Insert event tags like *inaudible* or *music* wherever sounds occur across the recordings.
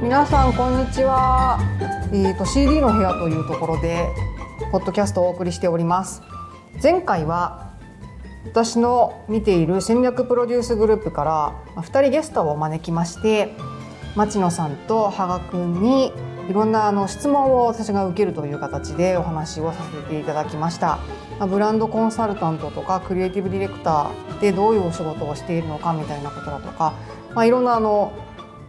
皆さんこんにちは。えっ、と CD の部屋というところでポッドキャストをお送りしております。前回は私の見ている戦略プロデュースグループから2人ゲストを招きまして町野さんと羽賀くんにいろんなあの質問を私が受けるという形でお話をさせていただきました。まあブランドコンサルタントとかクリエイティブディレクターでどういうお仕事をしているのかみたいなことだとか、まあ、いろんなあの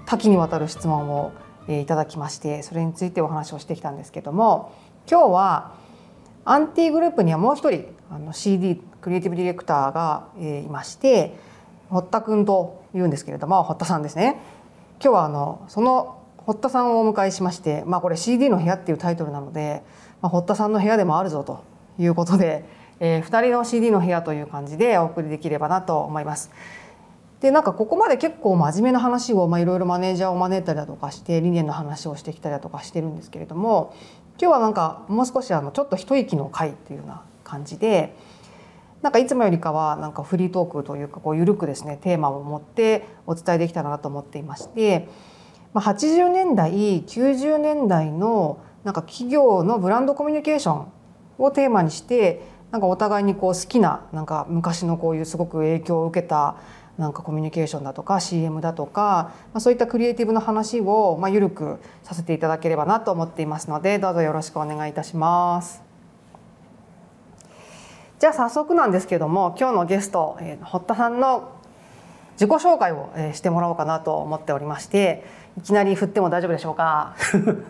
多岐にわたる質問を、いただきましてそれについてお話をしてきたんですけども今日はアンティグループにはもう一人あの CD クリエイティブディレクターが、いまして堀田くんというんですけれども堀田さんですね今日はあのその堀田さんをお迎えしまして、まあ、これ CD の部屋っていうタイトルなので、まあ、堀田さんの部屋でもあるぞということで、え2人の CD の部屋という感じでお送りできればなと思います。でなんかここまで結構真面目な話をいろいろマネージャーを招いたりだとかして理念の話をしてきたりだとかしてるんですけれども今日はなんかもう少しあのちょっと一息の回っていうような感じでなんかいつもよりかはなんかフリートークというかこう緩くですねテーマを持ってお伝えできたらなと思っていまして、まあ、80年代90年代のなんか企業のブランドコミュニケーションをテーマにしてなんかお互いにこう好きななんか昔のこういうすごく影響を受けたなんかコミュニケーションだとか CM だとか、まあ、そういったクリエイティブな話をまあ緩くさせていただければなと思っていますのでどうぞよろしくお願いいたします。じゃあ早速なんですけども今日のゲスト、えー堀田さんの自己紹介を、えーしてもらおうかなと思っておりましていきなり振っても大丈夫でしょうか？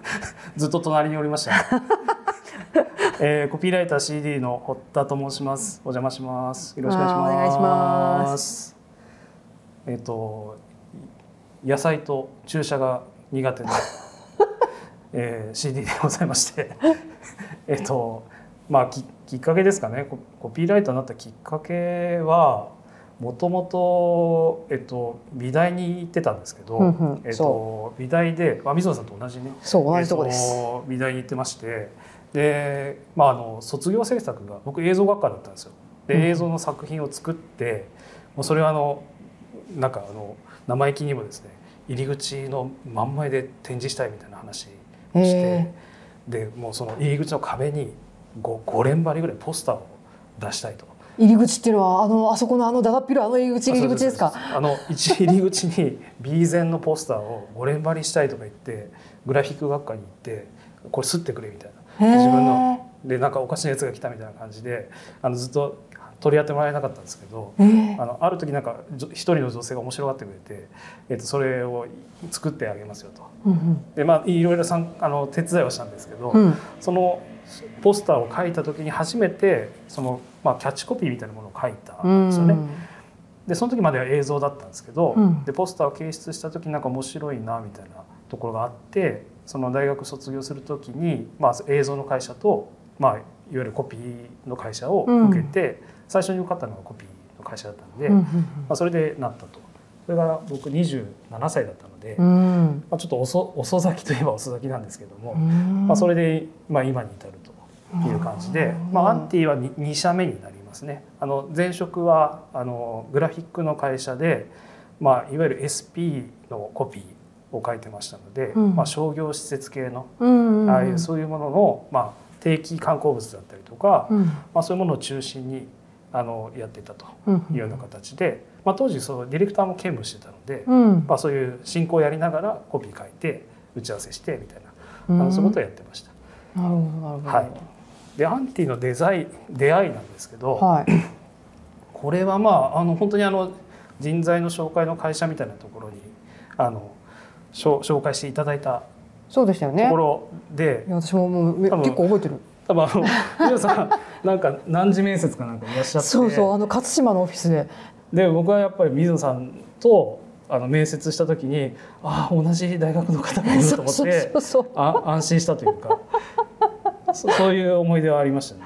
*laughs* ずっと隣におりました。*laughs* えー、コピーライター CD の堀田と申します。お邪魔します。よろしくお願いします。えっ、と野菜と注射が苦手な、*laughs* えー、CD でございまして、*laughs* えっとまあききっかけですかね。ココピーライターになったきっかけは。もともと、えっと、美大に行ってたんですけど、うんうんえっそと、美大で、あ、水野さんと同じね、そう同じとこです。えっと美大に行ってましてで、まあ、あの卒業制作が僕映像学科だったんですよ。うんで映像の作品を作ってもうそれはあのなんかあの生意気にもですね入り口の真ん前で展示したいみたいな話をしてへでもうその入り口の壁に 5, 5連張りぐらいポスターを出したいと。入り口っていうのはあのあそこのあのだだっ広いあの入り口入り口ですか？あの一入り口に B 前のポスターを5連張りしたいとか言ってグラフィック学科に行ってこれ吸ってくれみたいな。自分の。でなんかおかしなやつが来たみたいな感じであのずっと取り合ってもらえなかったんですけどえーあのある時なんか一人の女性が面白がってくれて、えっとそれを作ってあげますよと。うんでまあいろいろさんあの手伝いをしたんですけど、うん。うんそのポスターを書いた時に初めてその、まあ、キャッチコピーみたいなものを書いたんですよね。でその時までは映像だったんですけど、うん。でポスターを掲出した時になんか面白いなみたいなところがあってその大学卒業する時に、まあ、映像の会社と、まあ、いわゆるコピーの会社を受けて、最初に受かったのがコピーの会社だったので、うんまあ、それでなったと。それが僕27歳だったので、うん。うんまあ、ちょっと遅遅咲きといえば遅咲きなんですけども、うん。まあ、それで、まあ、今に至るという感じで、まあ、アンティは 2, 社目になりますね。あの前職はあのグラフィックの会社で、まあ、いわゆる SP のコピーを書いてましたので、うん。まあ、商業施設系のうんうん。ああいうそういうものの、まあ、定期観光物だったりとか、うん。まあ、そういうものを中心にあのやっていたとうん。いうような形で、まあ、当時そのディレクターも兼務してたので、うん。まあ、そういう進行をやりながらコピー書いて打ち合わせしてみたいな、あのそういうことをやってました。なるほどなるほど。はい。でアンティのデザイン出会いなんですけど、はい。*clears throat* これはまああの本当にあの人材の紹介の会社みたいなところにあの紹介していただいたそうでしたよね。ところで、いや私ももう結構覚えてる多分あの *laughs* 皆さんなんか何時面接かなんかいらっしゃって。そうそうあの勝島のオフィスで。で僕はやっぱり水野さんとあの面接した時にああ同じ大学の方がいると思ってあ安心したというか。そそういう思い出はありましたね。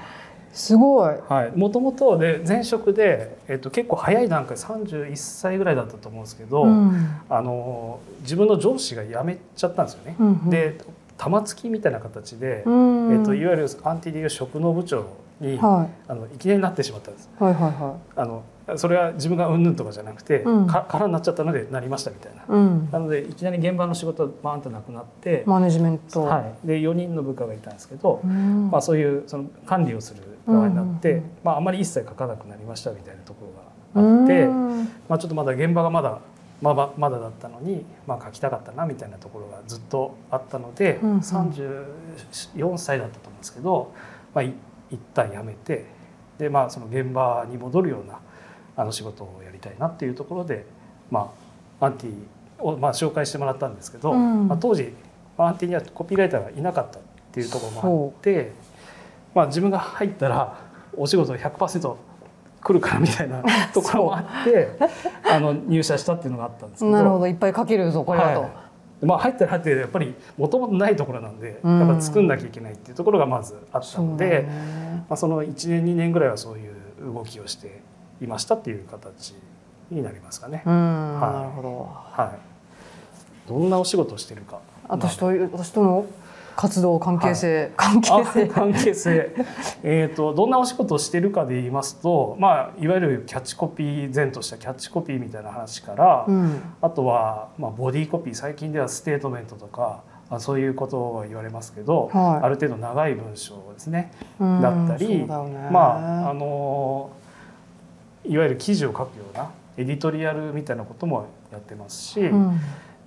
すごい。はい、もともとで前職で、えっと、結構早い段階31歳ぐらいだったと思うんですけど、うん。あの自分の上司が辞めちゃったんですよね。うんうん。で玉突きみたいな形で、うんえっと、いわゆるアンティでいう職能部長に、はあのいきなりなってしまったんです。いはいはい。はあのそれは自分がうんぬんとかじゃなくて、うん。か空になっちゃったのでなりましたみたいな。うん。なのでいきなり現場の仕事がバーンとなくなって、マネジメント、はい、で4人の部下がいたんですけど、うん。まあ、そういうその管理をする側になって、まあ、あまり一切書かなくなりましたみたいなところがあって、うん。まあ、ちょっとまだ現場がまだまだまだだったのに、まあ、書きたかったなみたいなところがずっとあったので、うんうん。34歳だったと思うんですけど、まあ、い一旦辞めてで、まあ、その現場に戻るようなあの仕事をやりたいなっていうところで、まあ、アンティを、まあ、紹介してもらったんですけど、うん。まあ、当時まあアンティにはコピーライターがいなかったっていうところもあって、まあ、自分が入ったらお仕事100%来るからみたいな *laughs* ところもあってあの入社したっていうのがあったんですけど。なるほど。いっぱい書けるぞこれだと、はいまあ、入ったら入ってやっぱりもともとないところなんで、うん。やっぱ作んなきゃいけないっていうところがまずあったので、そまあ、その1年2年ぐらいはそういう動きをしていましたっていう形になりますかね。うん、はい。なるほど。はい、どんなお仕事をしてるか。私と私との活動関係性、関係あ性関係性。*laughs* えーとどんなお仕事をしてるかで言いますと、まあ、いわゆるキャッチコピー前としたキャッチコピーみたいな話から、うん。あとは、まあ、ボディーコピー最近ではステートメントとかあそういうことは言われますけど、はい。ある程度長い文章ですね、うんだったりね。まああのいわゆる記事を書くようなエディトリアルみたいなこともやってますし、うん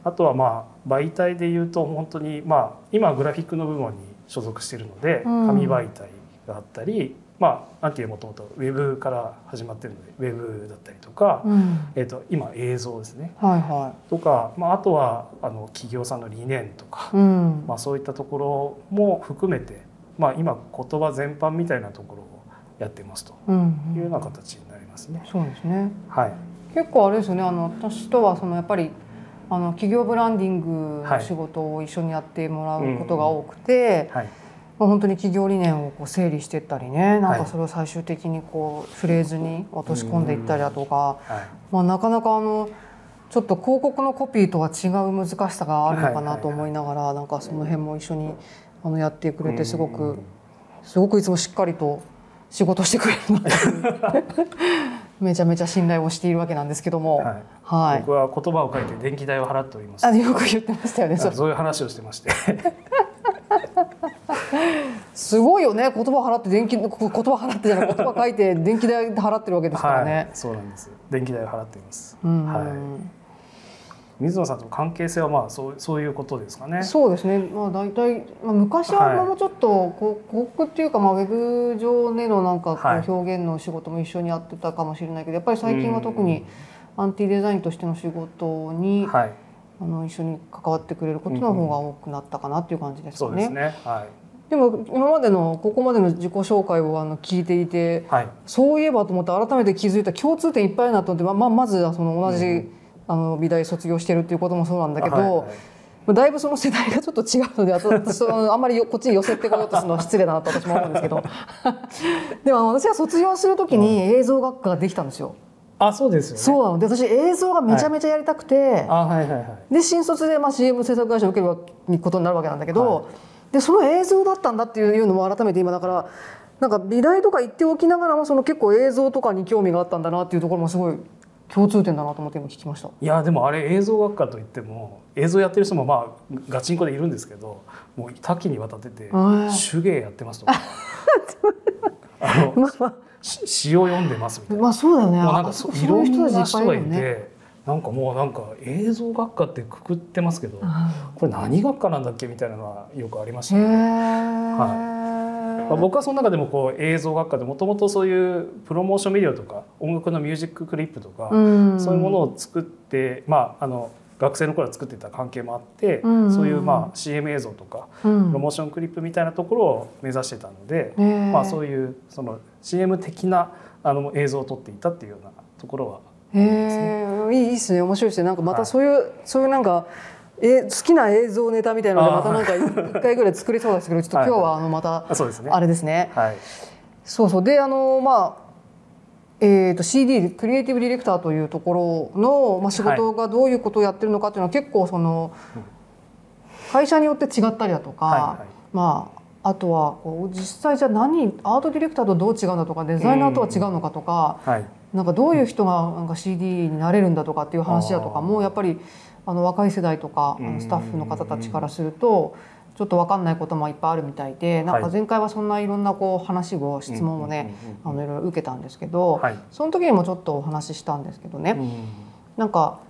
あとはまあ媒体で言うと本当にまあ今はグラフィックの部門に所属しているのでうん。紙媒体があったり、まあアンティはもともとウェブから始まってるのでウェブだったりとか、うん。えー、と今映像ですね。はいはとか、まあ、あとはあの企業さんの理念とか、いうん。まあ、そういったところも含めて、まあ、今言葉全般みたいなところをやってますと。うん。いうような形になりますね。そうですね。はい、結構あれですよね。あの私とはそのやっぱりあの企業ブランディングのはい仕事を一緒にやってもらうことが多くて、はい。まあ、本当に企業理念をこう整理していったりねなんはいかそれを最終的にこうフレーズに落とし込んでいったりだとか、はい。まあ、なかなかあのちょっと広告のコピーとは違う難しさがあるのかなと思いながらなんかその辺も一緒にあのやってくれてすごうくん。すごくいつもしっかりと仕事してくれるな *laughs* めちゃめちゃ信頼をしているわけなんですけども、はいはい、僕は言葉を書いて電気代を払っております。あよく言ってましたよね。そういう話をしてまして、*laughs* すごいよね。言葉払って電気言葉払ってじゃない言葉書いて電気代払ってるわけですからはいね。、そうなんです。電気代を払っています。うんはい。水野さんとの関係性はまあそうそういうことですかね。そうですね。まあ大体、まあ、昔はもうちょっとこう広告っていうかまあウェブ上でのなんかこはいう表現の仕事も一緒にやってたかもしれないけど、やっぱり最近は特にアンティデザインとしての仕事に、はい、あの一緒に関わってくれることの方が多くなったかなっていう感じですかね。そうですね。はでも今までのここまでの自己紹介をあの聞いていて。い、はい、そういえばと思って改めて気づいた共通点いっぱいなと思って、まあまあ、まずはその同じ、うんあの美大卒業してるっていうこともそうなんだけど、はいはいまあだいぶその世代がちょっと違うので私あ *laughs* のあんまりよこっちに寄せてこようとするのは失礼だなと私も思うんですけど *laughs* でも私が卒業する時に映像学科ができたんですよ。あ、そうですよね。そうなので私映像がめちゃめちゃやりたくて、あ、はいはいはい。で新卒でまあ CM 制作会社を受けることになるわけなんだけど、はいでその映像だったんだっていうのも改めて今だからなんか美大とか行っておきながらもその結構映像とかに興味があったんだなっていうところもすごい共通点だなと思って今聞きました。いやでもあれ映像学科といっても映像やってる人もまあガチンコでいるんですけどもう多岐にわたっててはい手芸やってますとかあのまあ詩を読んでますみたいなあ、まあそうだよね。なんかあそいろん人な人がい。てなんかもうなんか映像学科ってくくってますけどあこれ何学科なんだっけみたいなのはよくありましへたえ、ね。まあ、僕はその中でもこう映像学科でもともとそういうプロモーションビデオとか音楽のミュージッククリップとか、うん。そういうものを作って、まあ、あの学生の頃は作ってた関係もあって、うん。そういうまあ CM 映像とかうん。プロモーションクリップみたいなところを目指してたので、まあ、そういうその CM 的なあの映像を撮っていたっていうようなところはへえいいですね。面白いですね。なんかまはいたそういう、そういうなんかえ好きな映像ネタみたいなのでまたなんか一回ぐらい作りそうですけどちょっと今日はあのまたあそうですね。あれですね。はい。そうそう。であのまあえー、と CD クリエイティブディレクターというところの、まあ、仕事がどういうことをやってるのかっていうのは結構その会社によって違ったりだとか、はいはい。まああとはこう実際じゃあ何アートディレクターとどう違うんだとかデザイナーとは違うのかとか、はい。なんかどういう人がなんか CD になれるんだとかっていう話だとかもやっぱりあの若い世代とかあのスタッフの方たちからするとちょっと分かんないこともいっぱいあるみたいでなんか前回はそんないろんなこう話を質問をねあのいろいろ受けたんですけど、はい、その時にもちょっとお話ししたんですけどね、なんか、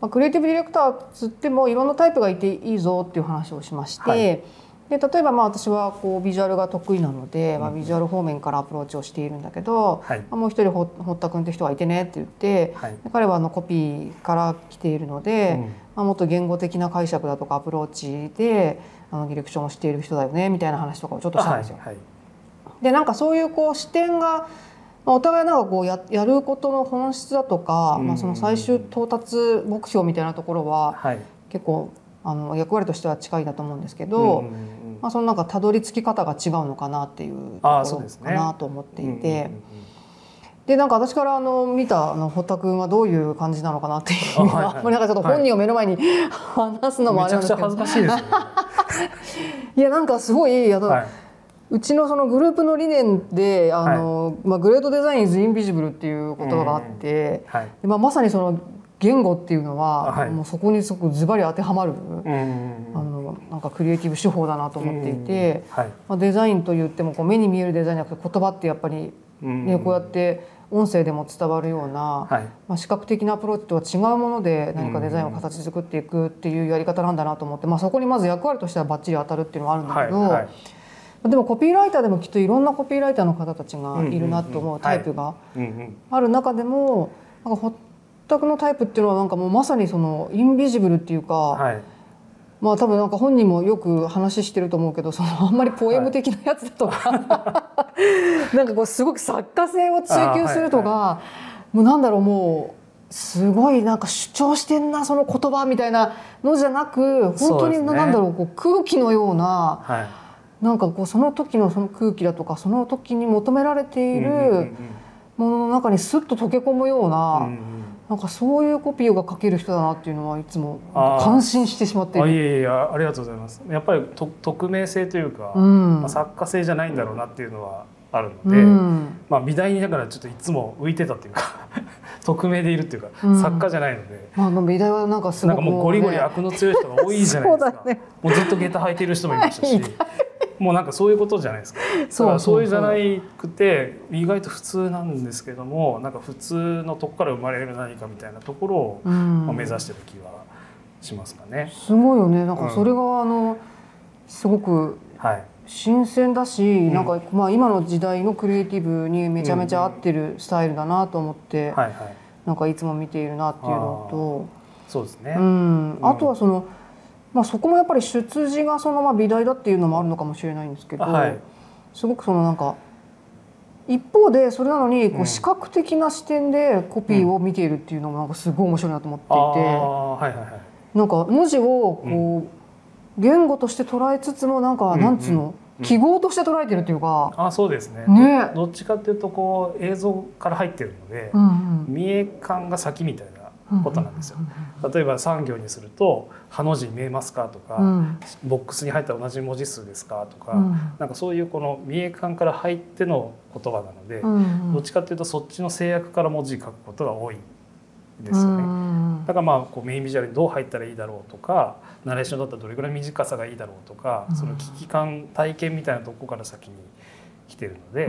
まあ、クリエイティブディレクターつってもいろんなタイプがいていいぞっていう話をしまして。はい。で例えばまあ私はこうビジュアルが得意なので、まあ、ビジュアル方面からアプローチをしているんだけど、はい、もう一人堀田君って人がいてねって言って、はい、彼はあのコピーから来ているので、うん、まあ、もっと言語的な解釈だとかアプローチであのディレクションをしている人だよねみたいな話とかをちょっとしたんですよ。はい、でなんかそういうこう視点がお互いなんかこうややることの本質だとか、まあ、その最終到達目標みたいなところは、結構あの役割としては近いだと思うんですけど、まあ、そのなんかたどり着き方が違うのかなっていうところかなと思っていて。でなんか私からあの見たあの堀田君はどういう感じなのかなっていうのは、はい。はい、*laughs* なんかちょっと本人を目の前に話すのもあれなんですけど、恥ずかしいです、ね、*laughs* いやなんかすごいあの、はい、うちのそのグループの理念であの、はい、まあ、グレートデザインイズインビジブルっていう言葉があって、はい、まあ、まさにその言語っていうのは、はい、もうそこにすごくズバリ当てはまる、あのなんかクリエイティブ手法だなと思っていて、はい、まあ、デザインと言ってもこう目に見えるデザインじゃなくて言葉ってやっぱり、ね、こうやって音声でも伝わるような、はい、まあ、視覚的なアプローチとは違うもので何かデザインを形作っていくっていうやり方なんだなと思って、まあ、そこにまず役割としてはバッチリ当たるっていうのはあるんだけど。はいはい。でもコピーライターでもきっといろんなコピーライターの方たちがいるなと思うタイプがある中でもなんか全くのタイプっていうのはなんかもうまさにそのインビジブルっていうか、はい、まあ多分なんか本人もよく話してると思うけどそのあんまりポエム的なやつだとか、はい、*laughs* なんかこうすごく作家性を追求するとか、はいはい、もうなんだろうもうすごいなんか主張してんなその言葉みたいなのじゃなく本当になんだろうこう空気のような、はい、なんかこうその時のその空気だとかその時に求められているものの中にスッと溶け込むような。うんうんなんかそういうコピーが書ける人だなっていうのはいつも感心してしまっていやいやいやありがとうございます。やっぱりと匿名性というか、うん、まあ、作家性じゃないんだろうなっていうのはあるので、うん、まあ美大にだからちょっといつも浮いてたっていうか *laughs* 匿名でいるっていうか、うん、作家じゃないので、まあ、美大はなんかすごく、ね、なんかもうゴリゴリ悪の強い人が多いじゃないですか。*laughs* ね、もうずっと下駄履いてる人もいましたし *laughs* もうなんかそういうことじゃないですか。そうそういうじゃなくて意外と普通なんですけどもなんか普通のとこから生まれる何かみたいなところを、まあ、目指してる気はしますかね。すごいよね。なんかそれが、あのすごく新鮮だし、うん、なんかまあ今の時代のクリエイティブにめちゃめちゃ合ってるスタイルだなと思って、はいはい、なんかいつも見ているなっていうのと。そうですね、うん、あとはその、まあ、そこもやっぱり出自がそのまま美大だっていうのもあるのかもしれないんですけど、はい、すごくそのなんか一方でそれなのにこう視覚的な視点でコピーを見ているっていうのもなんかすごい面白いなと思っていて、はいはいはい、なんか文字をこう言語として捉えつつもなんかなんつうの、記号として捉えてるっていうか、あそうですね。ね。どっちかっていうとこう映像から入ってるので、うんうん、見え感が先みたいなことなんですよ。例えば産業にすると「ハの字見えますか?」とか、うん、ボックスに入った同じ文字数ですか?」とか、うん、なんかそういうこの見え感から入っての言葉なので、うんうん、どっちかっていうとそっちの制約から文字書くことが多いですよね。だからまあこうメインビジュアルにどう入ったらいいだろうとかナレーションだったらどれぐらい短さがいいだろうとか、その危機感体験みたいなとこから先に来てるので、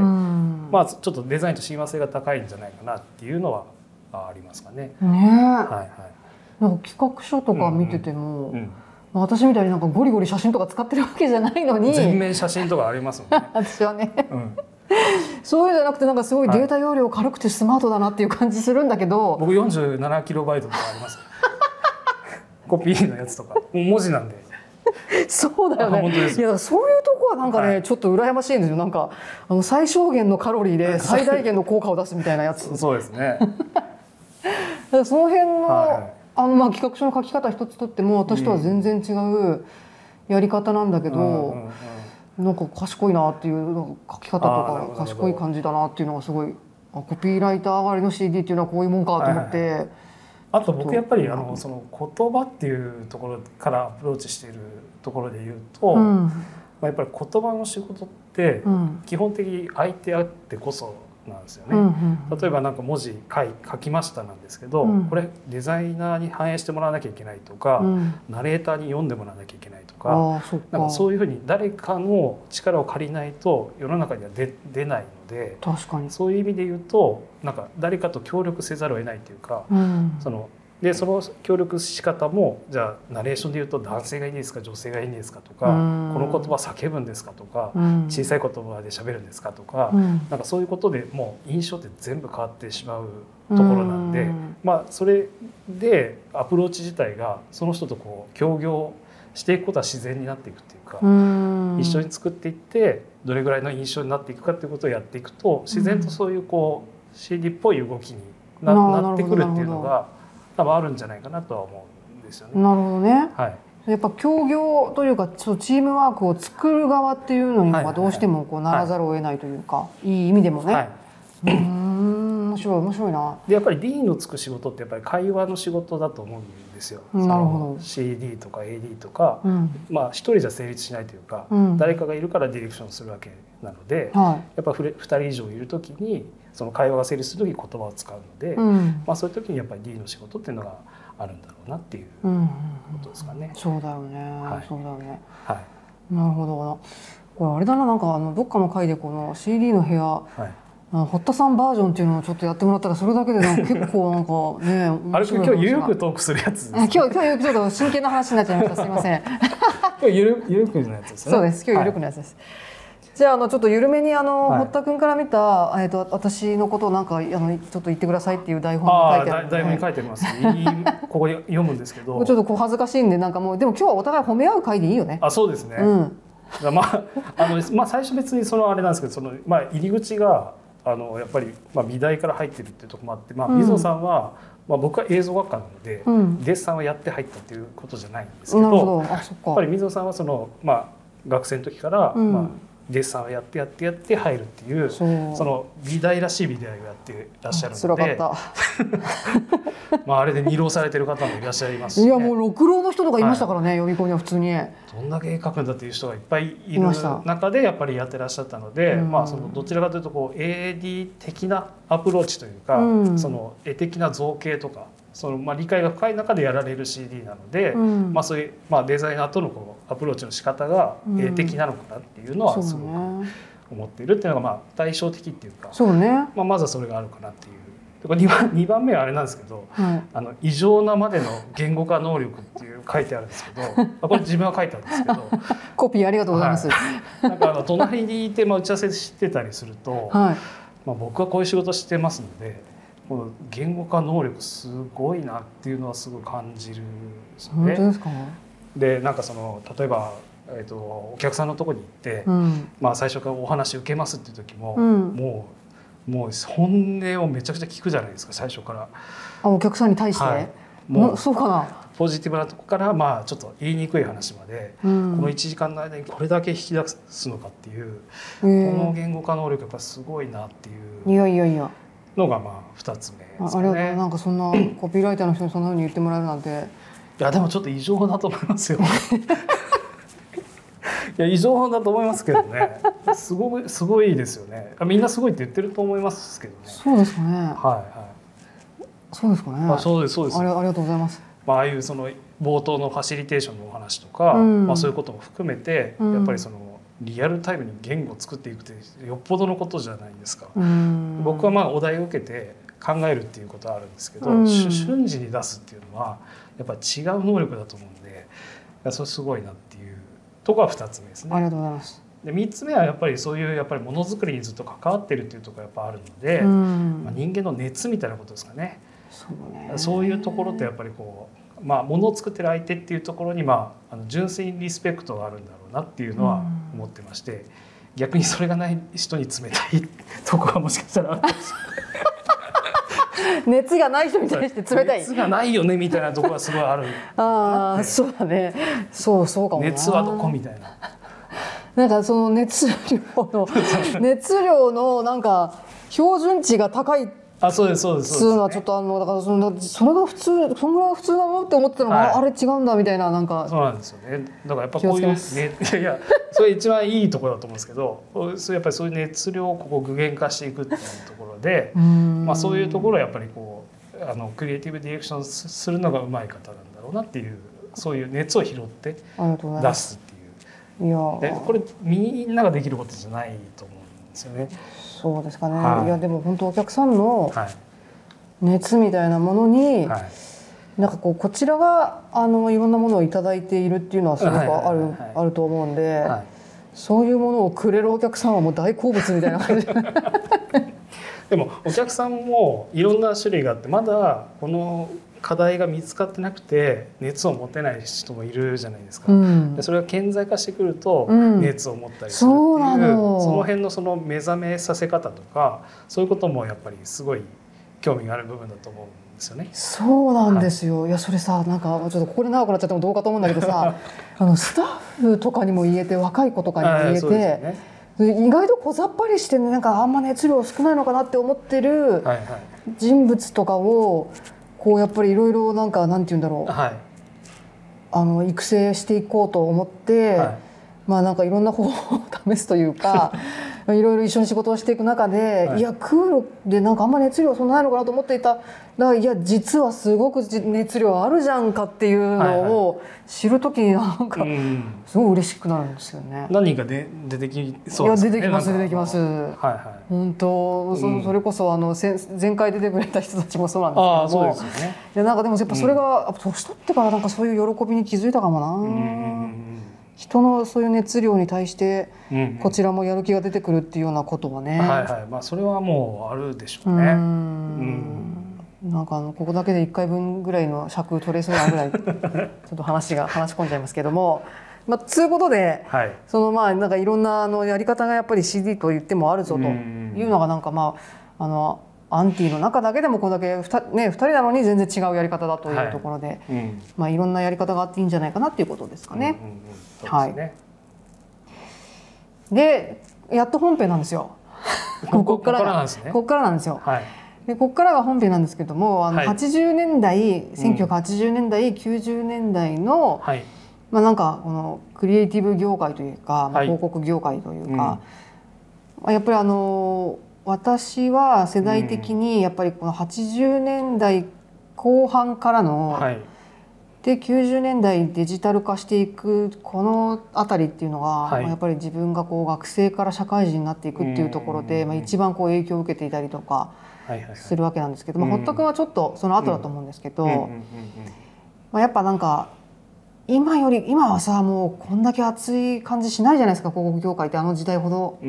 まあちょっとデザインと親和性が高いんじゃないかなっていうのはありますかね。ねはいはい。なんか企画書とか見てても、うん。うん私みたいになんかゴリゴリ写真とか使ってるわけじゃないのに。全面写真とかありますもんね。*laughs* 私はね、うん、そういうじゃなくてなんかすごいデータ容量軽くてスマートだなっていう感じするんだけど、僕47キロバイトとかあります *laughs* コピーのやつとか。文字なんで。そうだよね。いやそういうとこはなんかね、はい、ちょっと羨ましいんですよ。なんかあの最小限のカロリーで最大限の効果を出すみたいなやつ。そうですねその辺の、はいあのまあ企画書の書き方一つとっても私とは全然違うやり方なんだけど、うんなんか賢いなっていう書き方とか賢い感じだなっていうのがすごいコピーライター上がりの CD っていうのはこういうもんかと思って。はいあと僕やっぱりあのその言葉っていうところからアプローチしているところで言うと、うん、まあ、やっぱり言葉の仕事って基本的に相手あってこそなんですよね。うんうん例えばなんか文字書い書きましたなんですけど、うん。これデザイナーに反映してもらわなきゃいけないとか、うん。ナレーターに読んでもらわなきゃいけないとか。なんかそういうふうに誰かの力を借りないと世の中には出出ないので確かに。そういう意味で言うとなんか誰かと協力せざるを得ないというか、うん。そのでその協力仕方もじゃあナレーションで言うと男性がいいんですか女性がいいんですかとか、うん。この言葉叫ぶんですかとか、うん。小さい言葉で喋るんですかとか、うん。なんかそういうことでもう印象って全部変わってしまうところなんで、うん。まあそれでアプローチ自体がその人とこう協業していくことは自然になっていくっていうか、うん。一緒に作っていってどれぐらいの印象になっていくかっていうことをやっていくと自然とそういうこう CD っぽい動きにな,、ってくるっていうのが多分あるんじゃないかなとは思うんですよね。なるほどね。はい、やっぱ協業というかそうチームワークを作る側っていうのにはいはどうしてもこうならざるを得ないというか、い、い意味でもね、はい、うーん面白い面白いな。でやっぱり D のつく仕事ってやっぱり会話の仕事だと思うんですよ。なるほど。CD とか AD とか、うん。まあ一人じゃ成立しないというか、うん。誰かがいるからディレクションするわけなので、はやっぱふれ2人以上いる時にその会話が成立する時に言葉を使うので、い、うん。まあそういう時にやっぱり D の仕事っていうのがあるんだろうなっていうことですかね。そうだよね、はい。そうだよね。はい。なるほど。これあれだななんかあのどっかの回でこの CD の部屋はい。堀田さんバージョンっていうのをちょっとやってもらったらそれだけでなんか *laughs* 結構なんかねあれ今日ゆる話がくトークするやつです、あ今日今日ちょっと真剣な話になっちゃいましたすいません今日ゆるゆるくのやつですね。そうです今日ゆるくはいのやつです、じゃああのちょっと緩めにあの、はい堀田君から見たえっ、と私のことをなんかあのちょっと言ってくださいっていう台本に書いてある台本に書いてあります。いいここに読むんですけど。*laughs* ちょっとこう恥ずかしいんでなんかもうでも今日はお互い褒め合う回でいいよね。あそうですね。うん。まああのまあ最初別にそのあれなんですけどそのまあ入り口があのやっぱりまあ美大から入ってるっていうところもあってまあうん。水野さんは、まあ僕は映像学科なので、うん。デッサンをやって入ったっていうことじゃないんですけど。やっぱり水野さんはそのまあ学生の時から、うん。まあデッサンをやってやってやって入るっていうその美大らしい美大をやってらっしゃるので。*laughs* *laughs* まああれで二浪されてる方もいらっしゃいますし、ね、いやもう六郎の人とかいましたからね、予備校には普通に。どんだけ絵描くんだっていう人がいっぱいいる中でやっぱりやってらっしゃったので、うん。まあ、そのどちらかというとこう AD 的なアプローチというか、うん。その絵的な造形とかそのまあ理解が深い中でやられる CD なので、うんまあ、そういう、まあ、デザイナーとのこうアプローチの仕方がうん絵的なのかなっていうのはすごくね。思っているっていうのがまあ対照的っていうか、そうね。まあ、まずはそれがあるかなっていう。でこれ 2, 番2番目はあれなんですけどはい。あの異常なまでの言語化能力っていう書いてあるんですけど *laughs* あこれ自分は書いたんですけど *laughs* コピーありがとうございます。なんかあの隣にいて、まあ、打ち合わせしてたりすると、はい。まあ、僕はこういう仕事してますのでこの言語化能力すごいなっていうのはすごい感じるんですよね。本当ですか？でなんかその例えば、えー、とお客さんのとこに行って、うん。まあ、最初からお話受けますっていう時も、うんもうもう本音をめちゃくちゃ聞くじゃないですか最初から。あお客さんに対して？はいもうなそうかな。ポジティブなとこからまあちょっと言いにくい話まで、うん。この1時間の間にこれだけ引き出すのかっていう、えこのー言語化能力やっぱすごいなっていういやいやいや。のがまあ2つ目あですかね。ありがとうなんかそんなコピーライターの人にそんな風に言ってもらえるなんて。いやでもちょっと異常だと思いますよ。*laughs* いや異常だと思いますけどね。すごいすごいですよね。あみんなすごいって言ってると思いますけどね。そうですかね。はいはそうですかね。い。あそうですそうです。ありがとうございます。まあああいうその冒頭のファシリテーションのお話とか、うんまあそういうことも含めて、うんやっぱりそのリアルタイムに言語を作っていくってよっぽどのことじゃないですか。うん。僕はまあお題を受けて考えるっていうことはあるんですけど、瞬時に出すっていうのはやっぱ違う能力だと思うんでそれすごいなっていうところが2つ目ですね。ありがとうございます。で3つ目はやっぱりそういうやっぱりものづくりにずっと関わってるっていうところがやっぱあるので、うんまあ、人間の熱みたいなことですかね。そうね。そういうところってやっぱりこう、まあ、ものを作ってる相手っていうところに、まあ、あの純粋にリスペクトがあるんだろうなっていうのは思ってまして、逆にそれがない人に冷たい *laughs* ところがもしかしたら *laughs* 熱がない人に対して冷たい。熱がないよねみたいなところがすごいある *laughs* ああ、そうだね。そうそうかもな。熱はどこみたいななんかその熱量の熱量のなんか標準値が高いあそうですそうですそうです、のはちょっとあのだからそのそれが普通そんぐらいが普通なのって思ってたのが、はい。ああれ違うんだみたいななんかそうなんですよね。だからやっぱこういうね *laughs* いやいやそれ一番いいところだと思うんですけどそうやっぱりそういう熱量をここ具現化していくっていうところで、まあ、そういうところをやっぱりこうあのクリエイティブディレクションすするのがうまい方なんだろうなっていうそういう熱を拾って出す。すっていう。いやーでこれみんなができることじゃないと思うんですよね。そうですかね、はい。い、やでも本当お客さんのはい。熱みたいなものに、はい。なんかこうこちらがあのいろんなものをいただいているっていうのはすごくある、あると思うんで、はい。そういうものをくれるお客さんはもう大好物みたいな感じで *laughs* もお客さんもいろんな種類があってまだこの課題が見つかってなくて熱を持てない人もいるじゃないですか。うん。でそれが顕在化してくるとうん。熱を持ったりするっていう、そうなの。その辺のその目覚めさせ方とかそういうこともやっぱりすごい興味がある部分だと思うんですよね。そうなんですよ、い、やそれさなんかちょっとここで長くなっちゃってもどうかと思うんだけどさ *laughs* あのスタッフとかにも言えて若い子とかにも言えて、*laughs* ね。意外と小ざっぱりしてねなんかあんま熱量少ないのかなって思ってるはいはい。人物とかをこうやっぱりいろいろなんかなんて言うんだろう。はい。あの育成していこうと思って、はい。まあなんかいろんな方法を試すというかいろいろ一緒に仕事をしていく中で、はい。い、やクールでなんかあんま熱量そんなないのかなと思っていたらいや実はすごくじ熱量あるじゃんかっていうのを知る時になんかうん。すごい嬉しくなるんですよね。何人かで出てきそいうやですね出てきます出てきます。はいはい。本当そうん。それこそあのせ前回出てくれた人たちもそうなんですけど。もああそうですよね。いやなんかでもやっぱそれが、やっぱ年取ってからなんかそういう喜びに気づいたかもな、うん。うん人のそういう熱量に対してうん。うんこちらもやる気が出てくるっていうようなことはね、はいはい。まあそれはもうあるでしょううね。んなんかあのここだけで1回分ぐらいの尺取れそうなぐらい *laughs* ちょっと話が話し込んじゃいますけどもまあそういうことではい。そのまあなんかいろんなあのやり方がやっぱり CD と言ってもあるぞとうんいうのがなんかまああのアンティの中だけでもこれだけ 2,、ね、2人なのに全然違うやり方だというところで、うん。まあいろんなやり方があっていいんじゃないかなっていうことですかね。うんうんうんそうでやっと本編なんですよ。ここからここからなんですねこっからなんですよ。はい。でこっからが本編なんですけどもあのはい80年代、1980年代90年代の、はい。まあ、なんかこのクリエイティブ業界というか、まあはい広告業界というか、まあやっぱりあの私は世代的にやっぱりこの80年代後半からの、はい。で90年代デジタル化していくこの辺りっていうのが、はいまあやっぱり自分がこう学生から社会人になっていくっていうところで、うんまあ、一番こう影響を受けていたりとかはいはいはい。するわけなんですけど、まあ、うん堀田君はちょっとその後だと思うんですけど、やっぱなんか今より今はさもうこんだけ熱い感じしないじゃないですか広告業界ってあの時代ほど。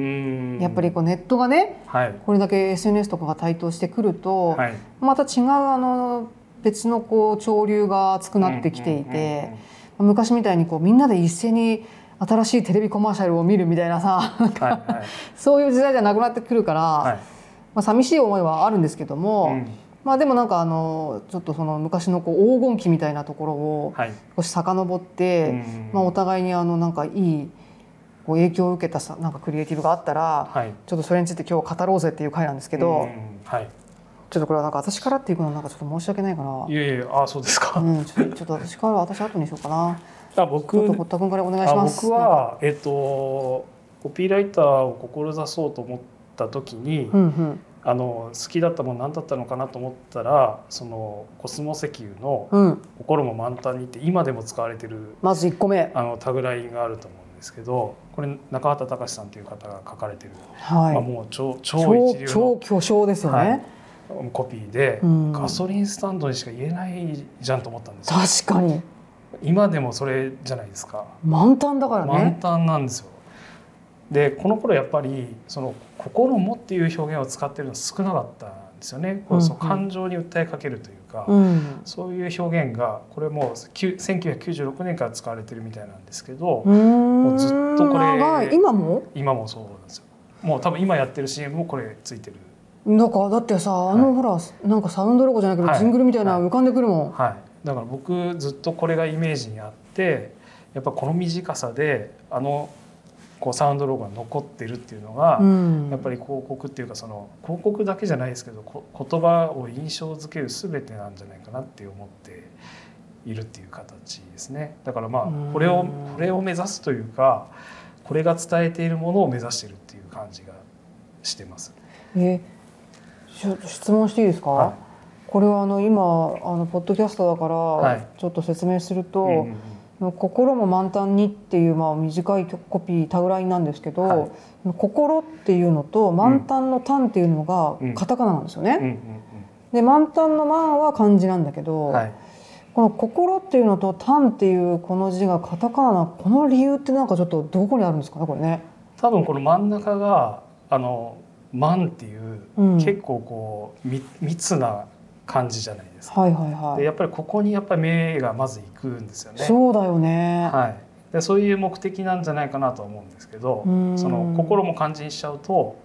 やっぱりこうネットがねはい。これだけ SNS とかが台頭してくると、はい。また違うあの別のこう潮流が熱くなってきていて、昔みたいにこうみんなで一斉に新しいテレビコマーシャルを見るみたいなさはいはいそういう時代じゃなくなってくるから、はい。まあ、寂しい思いはあるんですけども、うんまあでもなんかあのちょっとその昔のこう黄金期みたいなところをはい。少し遡って、うんまあ、お互いにあのなんかいいこう影響を受けたさなんかクリエイティブがあったら、はい。ちょっとそれについて今日語ろうぜっていう回なんですけど、うんはい。ちょっとこれはなんか私からっていうのはなんかちょっと申し訳ないから。いやいや、あ、そうですか。うん、ちょっとちょっと私から私後にしようかな。あ、ちょ僕っと堀田君からお願いしあます。僕は、えっと、コピーライターを志そうと思った時に、うんうんあの好きだったもの何だったのかなと思ったらそのコスモ石油のうん、「心も満タンに」って今でも使われてるまず一個目。あのタグラインがあると思うんですけどこれ中畑隆さんという方が書かれてる、はい。まあ、もう超超超一流超の巨匠ですよね。はいコピーで、うんガソリンスタンドにしか言えないじゃんと思ったんですよ確かに今でもそれじゃないですか。満タンだから満ね。タンなんですよ。でこの頃やっぱりその「心も」っていう表現を使ってるの少なかったんですよね。こうそのうんうん感情に訴えかけるというか、うん。そういう表現がこれもうきゅ1996年から使われてるみたいなんですけど。もうずっとこれ今も？今もそうなんですよ。もう多分今やってる CM もこれついてる。なんかだってさあの、ほらなんかサウンドロゴじゃないけど、はいジングルみたいなの浮かんでくるもん。はい。だから僕ずっとこれがイメージにあって、やっぱこの短さであのこうサウンドロゴが残ってるっていうのが、うん。やっぱり広告っていうかその広告だけじゃないですけどこ言葉を印象づける全てなんじゃないかなって思っているっていう形ですね。だからまあうん。これをこれを目指すというかこれが伝えているものを目指しているっていう感じがしてます。え質問していいですか、はい。これはあの今あのポッドキャストだから、はい。ちょっと説明すると、うんうんうん心も満タンにっていうまあ短いコピータグラインなんですけど、はい。心っていうのと満タンのタンっていうのがうん。カタカナなんですよね。うんうんで満タンの満は漢字なんだけど、うんはい。この心っていうのとタンっていうこの字がカタカナなこの理由ってなんかちょっとどこにあるんですかねこれね。多分この真ん中があの「万」っていう、うん。結構こうみ密な感じじゃないですか。はいはいはい。でやっぱりここにやっぱり目がまず行くんですよね。そうだよね。はい、でそういう目的なんじゃないかなとは思うんですけどうんその心も漢字にしちゃうと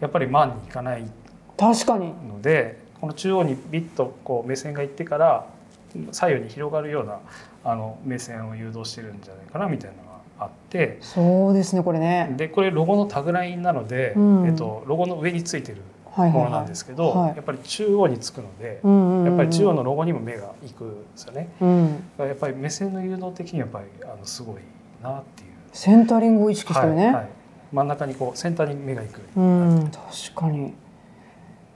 やっぱり万にいかない確かに。のでこの中央にビッとこう目線が行ってから左右に広がるようなあの目線を誘導してるんじゃないかなみたいなのがあってそうですねこれね。でこれロゴのタグラインなので、うんえっと、ロゴの上についてるものなんで。すけど、はいやっぱり中央につくので、やっぱり中央のロゴにも目が行くんですよね。やっぱり目線の誘導的にやっぱりあのすごいなっていう。センタリングを意識してるね。はいはい真ん中にこうセンターに目が行く。うん確かに。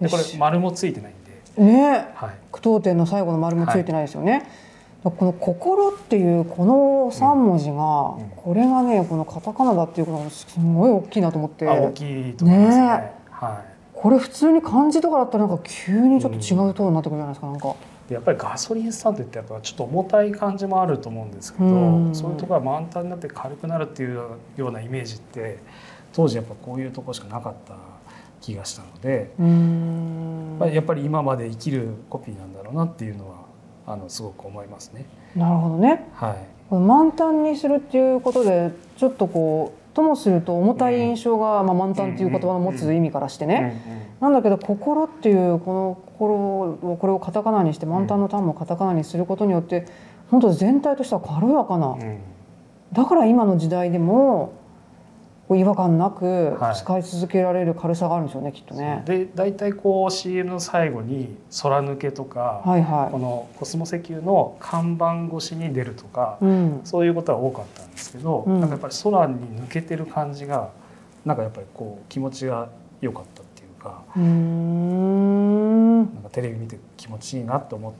でこれ丸もついてないんで、ねはい。句読点の最後の丸もついてないですよね。この心っていうこの三文字が、うんこれがねこのカタカナだっていうことがすごい大きいなと思って。あ大きいと思いますね。ねはこれ普通に漢字とかだったらなんか急にちょっと違うトーンになってくるじゃないですかなんか。い。でやっぱりガソリンスタンドってやっぱちょっと重たい感じもあると思うんですけど、うんそういうところが満タンになって軽くなるっていうようなイメージって当時やっぱこういうところしかなかった気がしたので、うーん。やっぱり今まで生きるコピーなんだろうなっていうのはあのすごく思いますね。なるほどね。はい。満タンにするっていうことでちょっとこうともすると重たい印象が、まあ、満タンっていう言葉の持つ意味からしてね、なんだけど心っていうこの心をこれをカタカナにして満タンのタンもカタカナにすることによって本当全体としては軽やかな、だから今の時代でもこう違和感なくはい使い続けられる軽さがあるんですよねきっとね。で大体こう CM の最後に空抜けとか、はいはこのコスモ石油の看板越しに出るとか、い。うん。そういうことは多かったんですけど、うんなんかやっぱり空に抜けてる感じがなんかやっぱりこう気持ちが良かったっていうかうーん。なんかテレビ見て気持ちいいなと思っ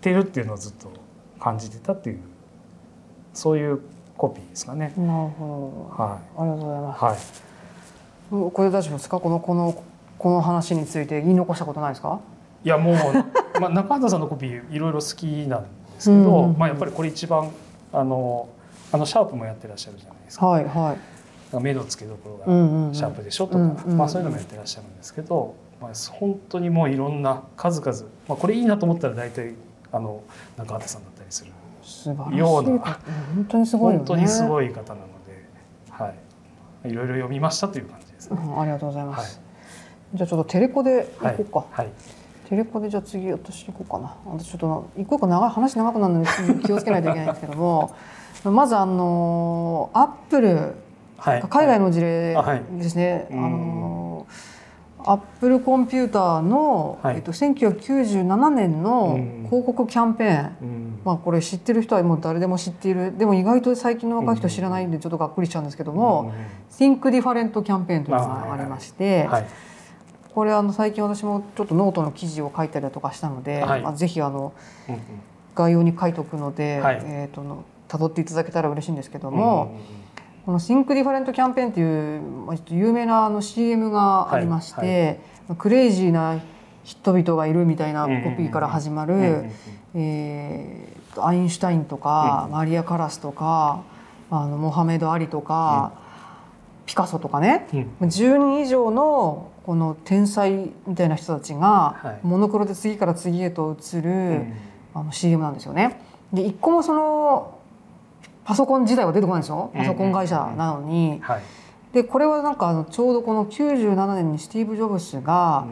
てるっていうのをずっと感じてたっていうそういうコピーですかね。なるほど。はありがとうございます。い、はいこれ大丈夫ですか？このこのこの話について言い残したことないですか？いやもう、まあ、中畑さんのコピーいろいろ好きなんですけど、まあ、やっぱりこれ一番あのあのシャープもやってらっしゃるじゃないですかはいはい。目の付けどころがシャープでしょとか、うんうんうんまあ、そういうのもやってらっしゃるんですけど、まあ、本当にもういろんな数々、まあ、これいいなと思ったら大体あの中畑さんだったりする。ようなうん本当にすごいよね。本当にすい。ごい方なので、はい、いろいろ読みましたという感じですね。うん、ありがとうございます。じゃあちょっとテレコでいこうか。はいテレコでじゃあ次私行こうかな。私ちょっと一個一個長い話長くなるので気をつけないといけないんですけども、*laughs* まずあのアップルはい海外の事例ですね。あうんのアップルコンピューターの、はい。えっと1997年のうん。広告キャンペーン。うん。まあこれ知ってる人はもう誰でも知っている。でも意外と最近の若い人知らないんでちょっとがっくりしちゃうんですけども、Think Different キャンペーンというのがありまして、これあの最近私もちょっとノートの記事を書いたりだとかしたので、はい。まあ、ぜひあのうんうん。概要に書いておくので、はい。えー、との辿っていただけたら嬉しいんですけどうんも、この Think Different キャンペーンっていう、有名なあの CM がありまして、まあクレイジーな人々がいるみたいなコピーから始まる、えーとアインシュタインとか、うんマリア・カラスとかあのモハメド・アリとか、ピカソとかねうん。10人以上のこの天才みたいな人たちがはい。モノクロで次から次へと移る、うん。あの CM なんですよね。で一個もそのパソコン時代は出てこないんですよパソコン会社なのに。はい。でこれはなんかあのちょうどこの97年にスティーブ・ジョブズが、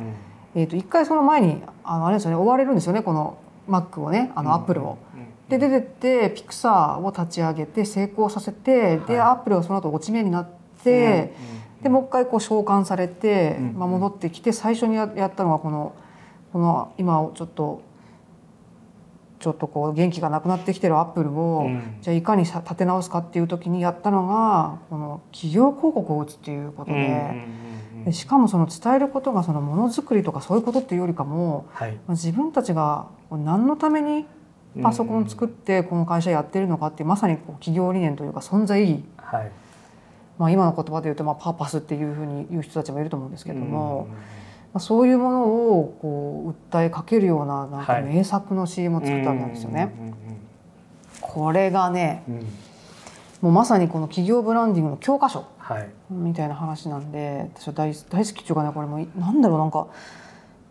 うん。えー、と一回その前にあのあれですよね追われるんですよねこの Mac をねあのアップルを。うん。で出てってピクサーを立ち上げて成功させて、ではい。アップルはその後落ち目になって、うんでもう一回こう召喚されて、うん。まあ、戻ってきて最初にややったのがこのこの今ちょっとちょっとこう元気がなくなってきてるアップルを、うん。じゃあいかにさ立て直すかっていう時にやったのがこの企業広告を打つっていうことで,、うんうんうんでしかもその伝えることがそのものづくりとかそういうことっていうよりかもはい。まあ自分たちが何のためにパソコンを作ってこの会社やってるのかっていうまさにこう企業理念というか存在意義。はい。まあ、今の言葉で言うと、まあ、パーパスっていうふうに言う人たちもいると思うんですけども、うんまあ、そういうものをこう訴えかけるようななんかはい。名作の CM を作ったわけなんですよね。うんうんこれがねうん。うんもうまさにこの企業ブランディングの教科書はい。みたいな話なんで私は大大好きっていうかねこれもなんだろうなんか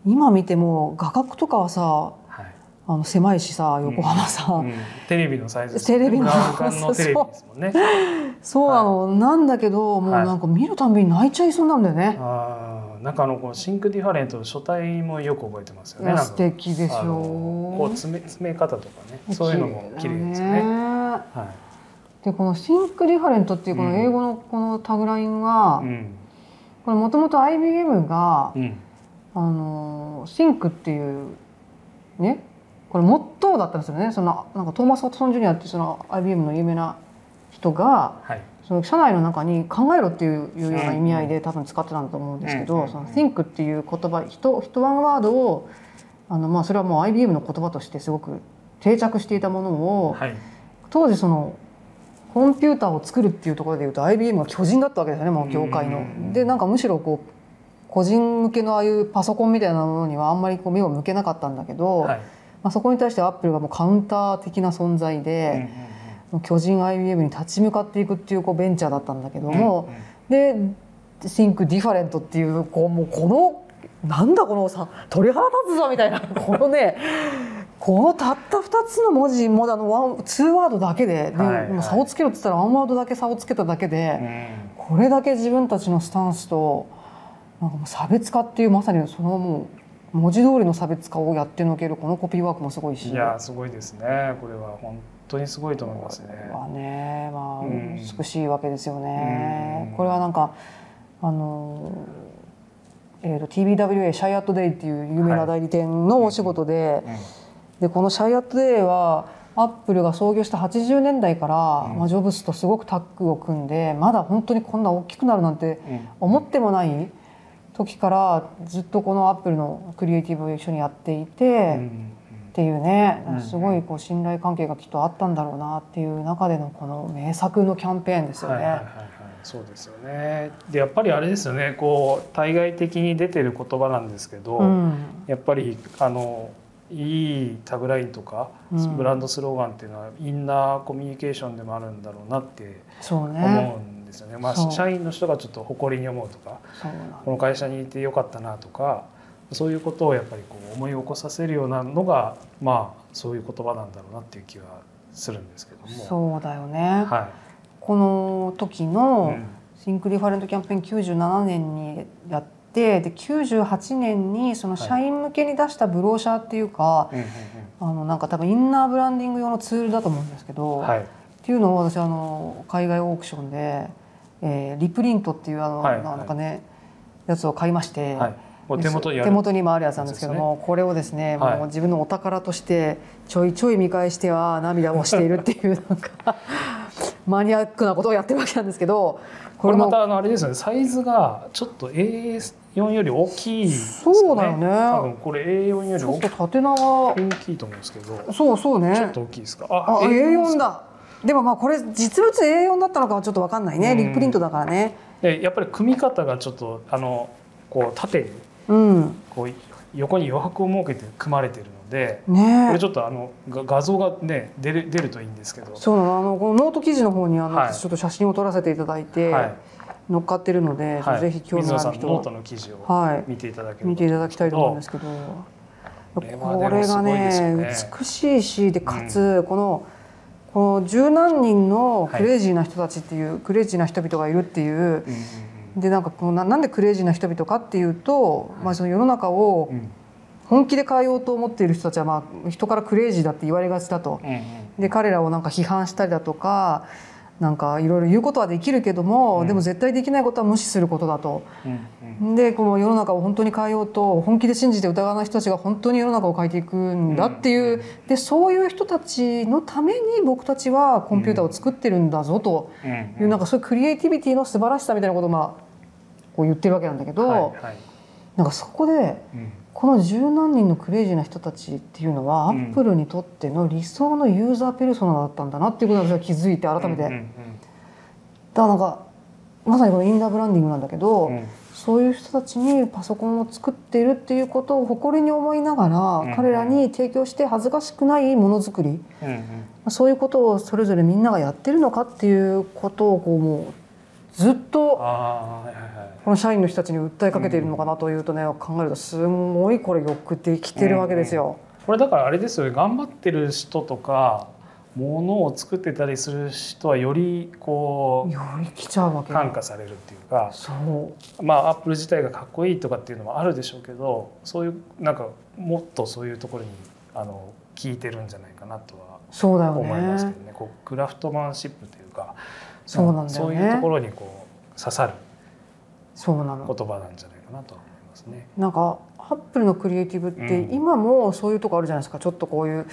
今見ても画角とかはさはい。あの狭いしさ横浜さ、うん。テレビのサイズ。ですテレビのテレビですもんね。そう。なの、なんだけどもうはいなんか見るたんびに泣いちゃいそうなんだよね。なんかあのこの Think Different の書体もよく覚えてますよね。素敵でしょあのこう詰め詰め方とかねそういうのも綺麗ですよねねはでこの「Think Different」っていうこの英語のこのタグラインは、いうん。これもともと IBM が、うん。あの Think っていうねこれモットーだったんですよね。そのなんかトーマス・ワトソン・ジュニアっていうその IBM の有名な人がはいその社内の中に考えろっていうような意味合いで多分使ってたんだと思うんですけど、うんその Think っていう言葉人人ワンワードをあのまあそれはもう IBM の言葉としてすごく定着していたものを、はい。当時そのコンピューターを作るっていうところでいうと IBM は巨人だったわけですよねもう業界の。うん。でなんかむしろこう個人向けのああいうパソコンみたいなものにはあんまりこう目を向けなかったんだけど、はい。まあ、そこに対してアップルがもうカウンター的な存在うんうん巨人 IBM に立ち向かっていくっていうこうベンチャーだったんだけども、で「Think Different」っていうこうもうこのなんだこのさ鳥肌立つぞみたいな *laughs* このねこのたった2つの文字もうあのワン2ワードだけでで、はいはい。差をつけろって言ったらワンワードだけ差をつけただけうん。で、これだけ自分たちのスタンスとなんかもう差別化っていうまさにそのもう文字通りの差別化をやってのけるこのコピーワークもすごいし。いやすごいですねこれは本当にすごいと思いますねはね、まあ、うん美しいわけですよね。うんこれはなんか、あの。えー、と TBWA シャイアットデイっていう有名な代理店のお仕事で,、でこのシャイアットデイはアップルが創業した80年代から、うんまあ、ジョブズとすごくタッグを組んでまだ本当にこんな大きくなるなんてうん思ってもない時からずっとこのアップルのクリエイティブを一緒にやっていて。うんっていうねうんすごいこう信頼関係がきっとあったんだろうなっていう中でのこの名作のキャンペーンですよね。はいはいはいはい、そうですよね。でやっぱりあれですよね。こう対外的に出てる言葉なんですけど、うんやっぱりあのいいタグラインとか、うんブランドスローガンっていうのはインナーコミュニケーションでもあるんだろうなってそうね思うんですよね。まあ社員の人がちょっと誇りに思うとか、この会社にいてよかったなとか。そういうことをやっぱりこう思い起こさせるようなのがまあそういう言葉なんだろうなっていう気はするんですけども。そうだよね、はこの時い。のうんシンクリファレントキャンペーン97年にやってで98年にその社員向けに出したブローシャーっていうか、うんうんあのなんか多分インナーブランディング用のツールだと思うんですけど、うんはい。っていうのを私あの海外オークションで、えーリプリントっていうあの、はいなんかねやつを買いまして、はい。手元に手元にもあるやつなんですけども、これをですね、はい。もう自分のお宝としてちょいちょい見返しては涙をしているっていうなんか *laughs* マニアックなことをやってるわけなんですけどこれのまたあのあれですよね。サイズがちょっと A4 より大きいですかね。そうだよね。多分これ A4 よりちょっ大きと縦長。大きいと思うんですけど。そうそうね。ちょっと大きいですか？あ A4 だ。でもまあこれ実物 A4 だったのかはちょっと分かんないね。うん。リプリントだからね。でやっぱり組み方がちょっとあのこう縦にうんこう横に余白を設けて組まれてるのでこねれちょっとあのが画像がね出る出るといいんですけど。そうなの。あのこのノート記事の方にあの、はい。私ちょっと写真を撮らせていただいて、はい。乗っかってるので、はい。ぜひ興味水野ある人さんのノートはの記事をはい。見ていただければ見ていただきたいと思うんですけど。これがねね。美しいしでかつこのこの十何人のクレイジーな人たちっていう、クレイジーな人々がいるっていううんうんでなんかこのななんでクレイジーな人々かっていうと、まあ、その世の中をうん。うん本気で変えようと思っている人たちは、まあ、人からクレイジーだって言われがちだと。うんうん。で彼らをなんか批判したりだとかなんかいろいろ言うことはできるけども、うん。でも絶対できないことは無視することだと。うんうん。でこの世の中を本当に変えようと本気で信じて疑わない人たちが本当に世の中を変えていくんだっていう、うんでそういう人たちのために僕たちはコンピューターを作ってるんだぞとうんいう、なんかそういうクリエイティビティの素晴らしさみたいなことをまあこう言ってるわけなんだけど、はいはい。なんかそこでうん。この十何人のクレイジーな人たちっていうのは、うん。アップルにとっての理想のユーザーペルソナだったんだなっていうことに私は気づいて改めて、うんうんだからなんかまさにこのインナーブランディングなんだけど、うん。そういう人たちにパソコンを作っているっていうことを誇りに思いながら、うん彼らに提供して恥ずかしくないものづくりうんうん。そういうことをそれぞれみんながやってるのかっていうことをこうもうずっとこの社員の人たちに訴えかけているのかなというとね、考えるとすごいこれよくできてるわけですよ。これだからあれですよね頑張ってる人とかものを作ってたりする人はよりこより来ちゃうわうけ感化されるっていうかそう。まあアップル自体がかっこいいとかっていうのもあるでしょうけどそういうなんかもっとそういうところにあの聞いてるんじゃないかなとはそうだよ思いますけねどね。こうクラフトマンシップというかそうなんだよね。そういうところにこう刺さるそうなの。言葉なんじゃないかなとは思いますね。なんかアップルのクリエイティブってうん。今もそういうとこあるじゃないですか。ちょっとこういう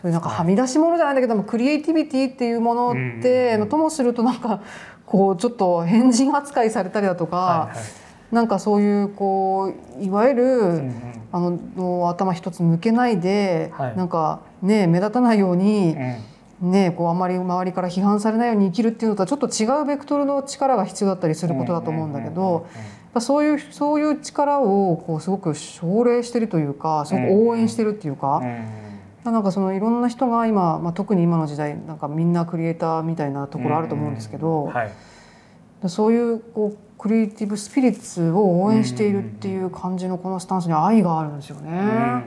そういうなんかはみ出し物じゃないんだけどもクリエイティビティっていうものっうんて、ともするとなんかこうちょっと変人扱いされたりだとか、はいはい。なんかそういうこういわゆる、うんうんあのの頭一つ抜けないで、はい。なんかね目立たないように、うんねこうあまり周りから批判されないように生きるっていうのとはちょっと違うベクトルの力が必要だったりすることだと思うんだけど。そういうそういう力をこうすごく奨励してるというかすごく応援してるっていうか、なんかそのいろんな人が今、まあ、特に今の時代なんかみんなクリエイターみたいなところあると思うんですけど、はいそういうこうクリエイティブスピリッツを応援しているっていう感じのこのスタンスに愛があるんですよね。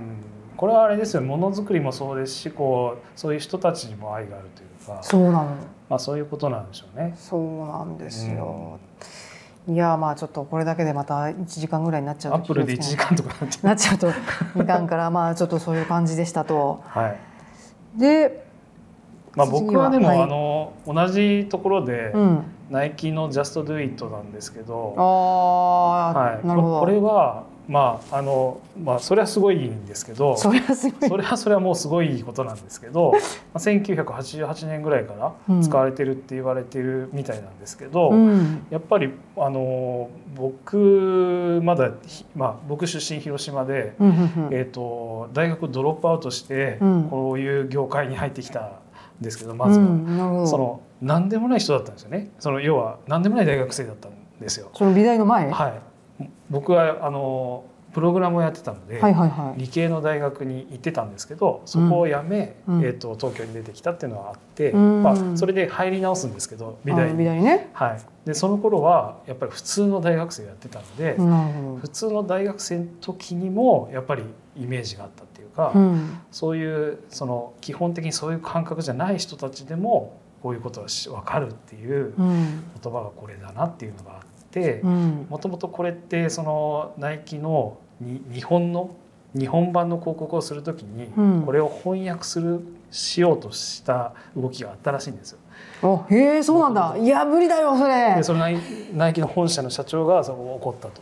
うんこれはあれですよ。ものづくりもそうですしこうそういう人たちにも愛があるというか、そうなの。まあ、そういうことなんでしょうね。そうなんですよ。いやまあちょっとこれだけでまた1時間ぐらいになっちゃうアップルで1時間とかなって *laughs* なっちゃうといかんからまあちょっとそういう感じでしたと。*laughs* はい。で、まあ、僕はでも、はい。あの同じところで、うん、ナイキの「Just Do It」なんですけど、ああ、はい、なるほど。これはまああのまあそれはすごいんですけどそれはすごい。それはそれはもうすごいことなんですけど、*laughs* まあ、1988年ぐらいからうん使われてるって言われてるみたいなんですけど、うん、やっぱりあの僕まだひ、まあ、僕出身広島で、うん、うん、えー、と大学ドロップアウトしてうんこういう業界に入ってきたんですけどまずは。その何でもない人だったんですよねその要は何でもない大学生だったんですよ。その美大の前？ははい、僕はあのプログラムをやってたので、い、はい、はい。理系の大学に行ってたんですけどそこを辞め、うん。えー、と東京に出てきたっていうのがあって、うん。まあ、それで入り直すんですけど美大あ美に。大ね。はい、でその頃はやっぱり普通の大学生やってたので、なるほ普通の大学生の時にもやっぱりイメージがあったっていうか、そういうその基本的にそういう感覚じゃない人たちでもこういうことがし分かるっていううん、言葉がこれだなっていうのがあってうん、もともとこれってそのナイキのに日本の日本版の広告をする時にうんこれを翻訳するしようとした動きがあったらしいんですよ。あ、へえ、そうなんだ。いや、無理だよ、それで。そのナイナイキの本社の社長がそこ怒ったと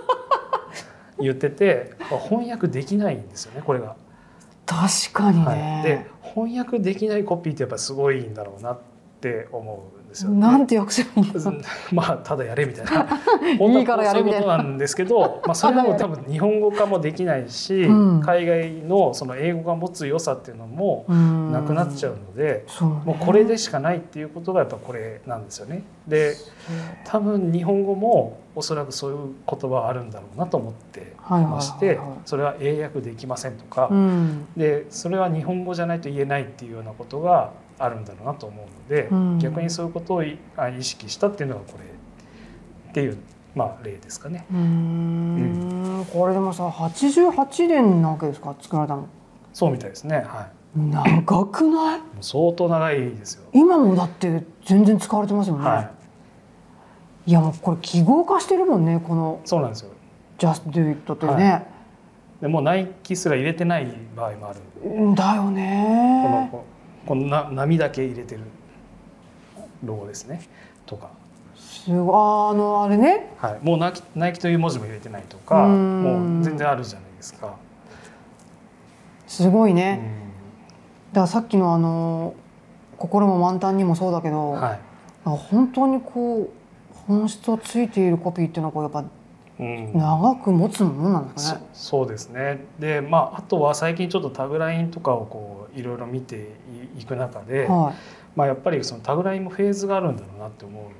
*laughs* 言ってて翻訳できないんですよねこれが。確かにはい、でね。翻訳できないコピーってやっぱりすごいんだろうなって思うんですよ、ね。なんて訳せばいいん。*laughs* まあただやれみたいな。いいからやれみたいなそういうことなんですけど、まあ、それはもう多分日本語化もできないし、うん。海外のその英語が持つ良さっていうのもうん。なくなっちゃうので、そうね。もうこれでしかないっていうことがやっぱこれなんですよね。で多分日本語もおそらくそういう言葉あるんだろうなと思ってましてそれは英訳できませんとか、うん、でそれは日本語じゃないと言えないっていうようなことがあるんだろうなと思うので、うん逆にそういうことを意識したっていうのがこれっていう、まあ、例ですかね。うーんこれでもさ88年なわけですか作られたのそうみたいですね。は長くない？相当長いですよ。今もだって全然使われてますよね、はい。い、やもうこれ記号化してるもんねこのそうなんですよ。「Just Do It」ってね、でもうナイキすら入れてない場合もある。うんだよこのねここのな波だけ入れてる。ロゴですね。とか、すごい。ああのあれね。はい、もうナイキナイキという文字も入れてないとかうん。もう全然あるじゃないですか。すごいうん。ね、だからさっきのあの心も満タンにもそうだけど、はい。本当にこう本質をついているコピーっていうのはこうやっぱうん長く持つものなんですね。そうですねでまああとは最近ちょっとタグラインとかをこういろいろ見ていく中で、はまあ、やっぱりそのタグラインもフェーズがあるんだろうなって思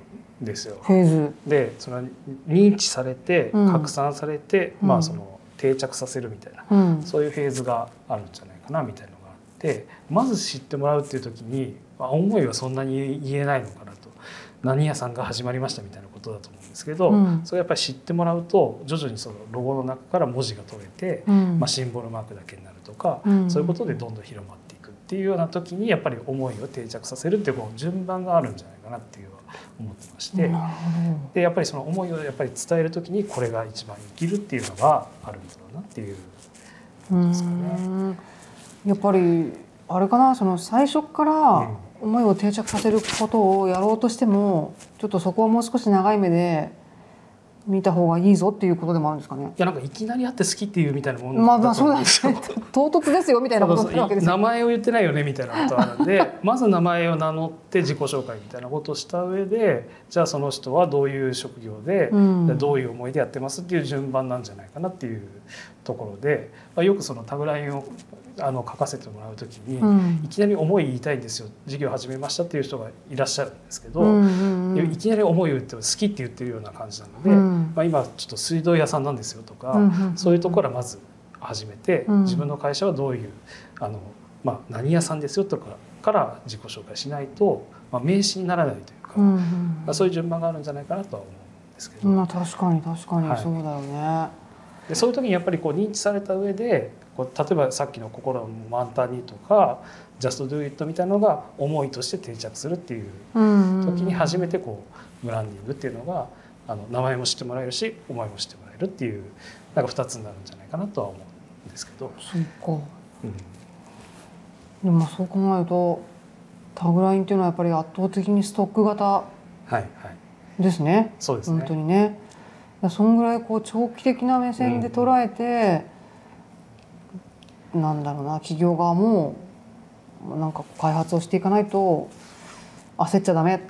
うんですよい、。フェーズ。でその認知されてうん拡散されて、うんまあ、その定着させるみたいな、うん。そういうフェーズがあるんじゃないかなみたいなのがあってまず知ってもらうっていう時に、まあ、思いはそんなに言えないのかなと何屋さんが始まりましたみたいなことだと思うんですけど、うんそれやっぱり知ってもらうと徐々にそのロゴの中から文字が取れて、うんまあ、シンボルマークだけになるとか、うんそういうことでどんどん広まっていくっていうような時にやっぱり思いを定着させるっていうこう順番があるんじゃないかなっていうのは思ってまして。でやっぱりその思いをやっぱり伝える時にこれが一番生きるっていうのがあるんだろうなっていうど。うですかねん。やっぱりあれかなその最初から思いを定着させることをやろうとしてもちょっとそこはもう少し長い目で見た方がいいぞっていうことでもあるんですかね。いやなんかいきなり会って好きっていうみたいなもん。まあまあそうだねですよ。唐突ですよみたいなことになるわけですよ名前を言ってないよねみたいなことあるんで。*laughs* まず名前を名乗って自己紹介みたいなことをした上でじゃあその人はどういう職業で、うん。どういう思いでやってますっていう順番なんじゃないかなっていうところで、まあ、よくそのタグラインをあの書かせてもらう時に、うん。いきなり思い言いたいんですよ。事業始めましたっていう人がいらっしゃるんですけど、うんうんうん。いきなり思いを言って好きって言ってるような感じなので、うん。まあ、今ちょっと水道屋さんなんですよとか、うんうんそういうところからまず始めて、うん。自分の会社はどういうあの、まあ、何屋さんですよとかから自己紹介しないと、まあ、名刺にならないというか、うんまあ、そういう順番があるんじゃないかなとは思うんですけど、うんまあ確かに確かにはい。そうだよね。でそういう時にやっぱりこう認知された上でこう例えばさっきの「心も満タンに」とか「Just Do It」みたいなのが思いとして定着するっていううん時に初めてこうブランディングっていうのがあの名前も知ってもらえるし思いも知ってもらえるっていうなんか2つになるんじゃないかなとは思うんですけど、そうか。うんでもまあそう考えるとタグラインっていうのはやっぱり圧倒的にストック型はいはいですね。そうですね本当にね。そんぐらいこう長期的な目線で捉えて、なんだろうな企業側もなんか開発をしていかないと焦っちゃダメ。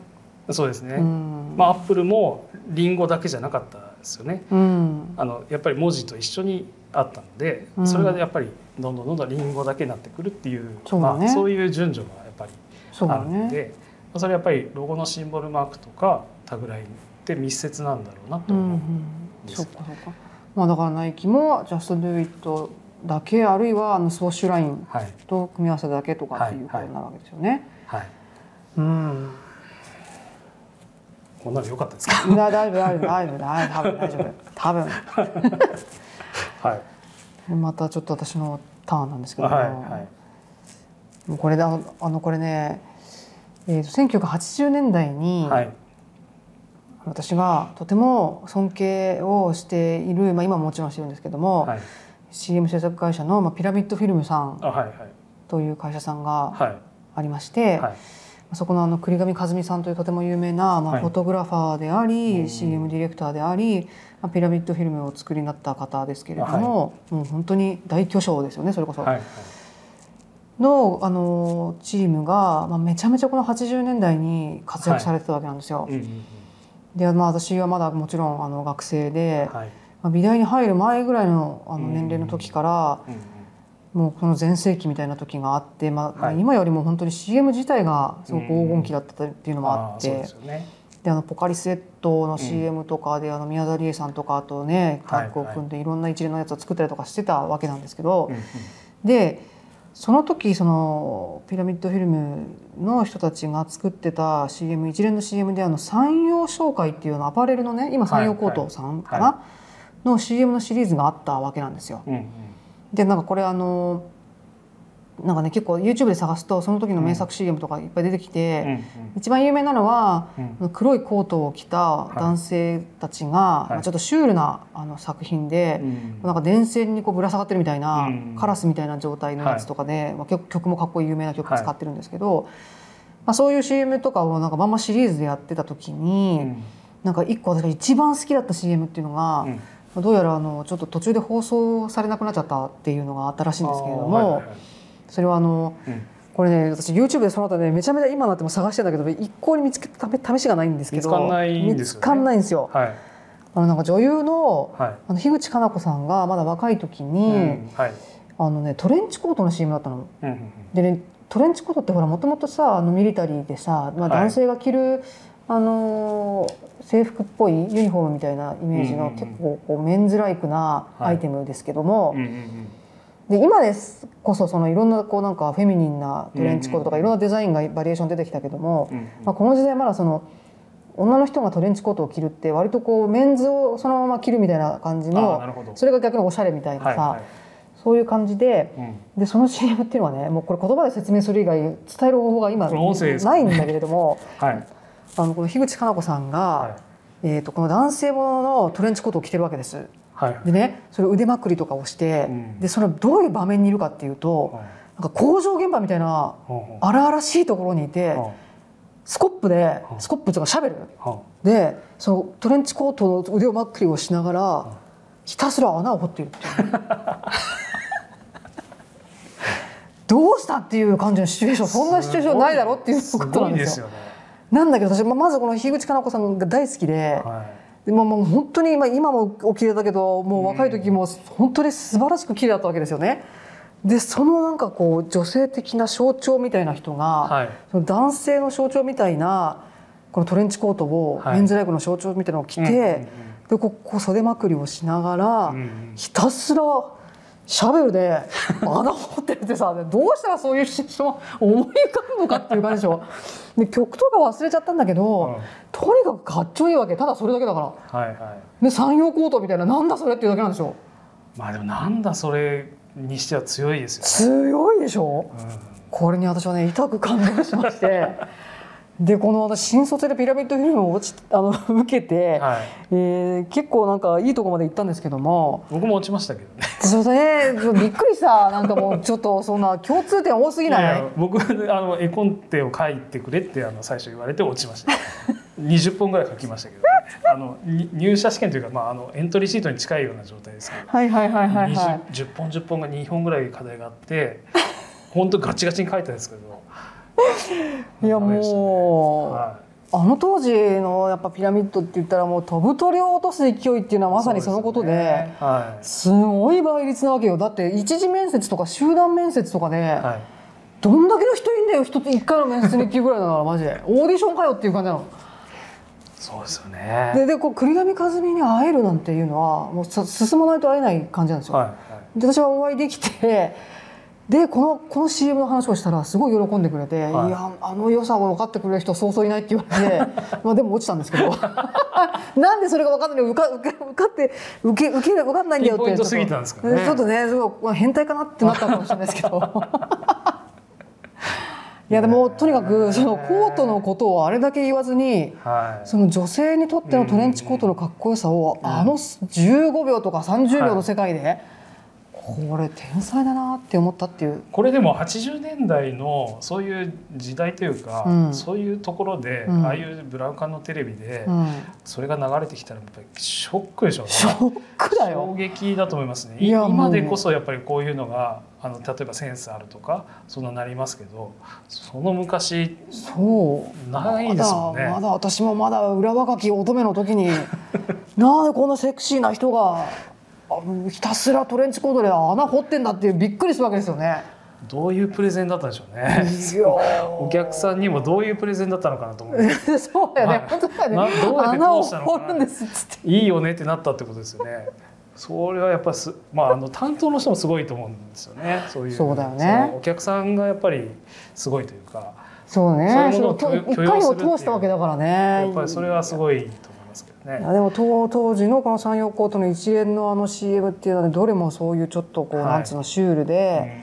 そうですね、うん。まあアップルもリンゴだけじゃなかったですよねうん。あのやっぱり文字と一緒にあったので、うんそれがやっぱりどんどんどんどんリンゴだけになってくるっていうそうだねまあ、そういう順序がやっぱりあ。るので、まあそれやっぱりロゴのシンボルマークとかタグラインって密接なんだろうなとうんう思うん。ですそっかそっか。まあだからナイキも Just Do It だけあるいはあのスウォッシュラインはい。と組み合わせだけとかっていうことになるわけですよね。はい。うん。こんなの良かったですか？だ大丈夫大丈夫大丈夫大丈夫大丈夫。多分。はい。またちょっと私のターンなんですけども、はいはい。これだあのこれね、えー、と1980年代に、はい私がとても尊敬をしている、まあ、今ももちろんしてるんですけども、はい。CM 制作会社の、まあ、ピラミッドフィルムさんという会社さんがはい。ありまして、はい。そこのあの栗上和美さんというとても有名な、まあ、はいフォトグラファーであり、うん。CM ディレクターであり、まあ、ピラミッドフィルムをお作りになった方ですけれども、もう本当に大巨匠ですよねそれこそ。はい。はい。のあのチームが、まあ、めちゃめちゃこの80年代に活躍されてたわけなんですよ。うんうんうんで、まあ、私はまだもちろんあの学生で、はい。まあ、美大に入る前ぐらいのあのうん。年齢の時から、うんうん。もうこの全盛期みたいな時があって、まあはい。今よりも本当に CM 自体がすごく黄金期だったっていうのもあって。うであのポカリスエットの CM とかで、あの宮沢りえさんとかあとねタッグを組んでいろんな一連のやつを作ったりとかしてたわけなんですけど、うんうん。でその時そのピラミッドフィルムの人たちが作ってた CM 一連の CM であの山陽商会っていうのアパレルのね今山陽コートさんかな、はの CM のシリーズがあったわけなんですよ。うんうんでなんかこれあのなんかね結構 YouTube で探すとその時の名作 CM とかいっぱい出てきて、一番有名なのはうん。黒いコートを着た男性たちが、い。まあちょっとシュールなあの作品で、うんなんか電線にこうぶら下がってるみたいな、うんカラスみたいな状態のやつとかで、まあ、曲もかっこいい有名な曲使ってるんですけど、まあ、そういう CM とかをなんかまんまシリーズでやってた時に、うん。なんか一個私が一番好きだった CM っていうのが、うん。どうやらあのちょっと途中で放送されなくなっちゃったっていうのがあったらしいんですけれども、それはあのうん。これね私 YouTube でその後ねめちゃめちゃ今になっても探してんだけど一向に見つけた試しがないんですけど見つかんないんですよね。見つかんないんですよ。はい。あのなんか女優のはい。あの樋口かな子さんがまだ若い時に、うんはい。あのねトレンチコートの CM だったの。うんうんでねトレンチコートってほらもともとさあのミリタリーでさ、まあ、はい。男性が着る、あのー制服っぽいユニフォームみたいなイメージの、うんうんうん結構こうメンズライクなアイテムですけども、うんうんうんで今ですこそそのいろんなこうなんかフェミニンなトレンチコートとかうんいろんなデザインがバリエーション出てきたけども、まあ、この時代まだその女の人がトレンチコートを着るって割とこうメンズをそのまま着るみたいな感じのそれが逆におしゃれみたいなさ、そういう感じでうんでその CM っていうのはねもうこれ言葉で説明する以外伝える方法が今ないんだけれども *laughs* はい。あのこの樋口かな子さんが、はい。えー、とこの男性もののトレンチコートを着てるわけです。はいでねそれ腕まくりとかをして、うん。でそのどういう場面にいるかっていうと、はい。なんか工場現場みたいな荒々しいところにいて、はスコップでうんスコップとかシャベルでそのトレンチコートの腕をまくりをしながらひたすら穴を掘っているっていう。どうしたっていう感じのシチュエーションそんなシチュエーションないだろっていうこすとごなんでよ。いですすよね。なんだけど私ままずこの樋口かな子さんが大好きで,、はでももう本当に今今もお綺麗だけどもう若い時も本当に素晴らしく綺麗だったわけですよね。でそのなんかこう女性的な象徴みたいな人が、はい。その男性の象徴みたいなこのトレンチコートを、はい。メンズライクの象徴みたいなのを着て、うんうんうんでこう袖まくりをしながら、ひたすらシャベルで穴を掘ってるってさどうしたらそういうシチュエーションを思い浮かぶのかっていう感じでしょ。で曲とか忘れちゃったんだけど、うん。とにかくかっちょいいわけ。ただそれだけだから。はいはい。で山陽コートみたいななんだそれっていうだけなんでしょ。まあでもなんだそれにしては強いですよね。強いでしょ。うん。これに私はね痛く感動しましてでこの私新卒でピラミッドフィルムを落ちあの受けて、はい。えー結構なんかいいとこまで行ったんですけども。僕も落ちましたけどね。それねびっくりした。なんかもうちょっとそんな共通点多すぎない？いや僕あの絵コンテを書いてくれってあの最初言われて落ちました。*laughs* 20本ぐらい書きましたけど、ね、あのに入社試験というか、まあ、あのエントリーシートに近いような状態ですけど、はいはいはいはいは20 10本10本が2本ぐらい課題があって本当ガチガチに書いたんですけどいいやもう、はあの当時のやっぱピラミッドって言ったらもう飛ぶ鳥を落とす勢いっていうのはまさにそのことでね。はすごい倍率なわけよ。だって一次面接とか集団面接とかで、いはい。どんだけの人いんだよ一つ一回の面接にっていうぐらいだからマジで。オーディションかよっていう感じなの。そうですよね。ででこう栗上和美に会えるなんていうのはもうさ進まないと会えない感じなんですよ。はいはい。で私はお会いできてでこのこの CM の話をしたらすごい喜んでくれて「はい。い、やあの良さを分かってくれる人そうそういない」って言われて *laughs* まあでも落ちたんですけど。*laughs* なんでそれが分かんない受か受か受かって受け受け受かんないんだよって。ピンポイントすぎたんですかね。ちょっとねすごいまあ変態かなってなったかもしれないですけど。*laughs* いやでもとにかくそのコートのことをあれだけ言わずにはい。その女性にとってのトレンチコートのかっこよさをあの15秒とか30秒の世界でこれ天才だなって思ったっていう。これでも80年代のそういう時代というか、うん。そういうところで、うん。ああいうブラウン管のテレビで、うん。それが流れてきたらやっぱりショックでしょうね。ショックだ衝よ撃だと思いますね。今でこそやっぱりこういうのがあの例えばセンスあるとかそんななりますけどその昔そう。ないですもんね。まだまだ私もまだ裏若き乙女の時に *laughs* なんでこんなセクシーな人があひたすらトレンチコートで穴掘ってんだってびっくりするわけですよね。どういうプレゼンだったんでしょうね。お客さんにもどういうプレゼンだったのかなと思ってーそうだよね、はい。本当だよね。などうやって通したのか。いいよねってなったってことですよね。それはやっぱりす、まあ、あの担当の人もすごいと思うんですよね。そういう。そうだよね。お客さんがやっぱりすごいというか。そうね。そういうものをそれを許一回を許容するっていう。通したわけだからね。やっぱりそれはすごいとね。いやでも当当時のこの山陽コートの一連のあの CM っていうのはねどれもそういうちょっとこう、はい。なんつうのシュールで、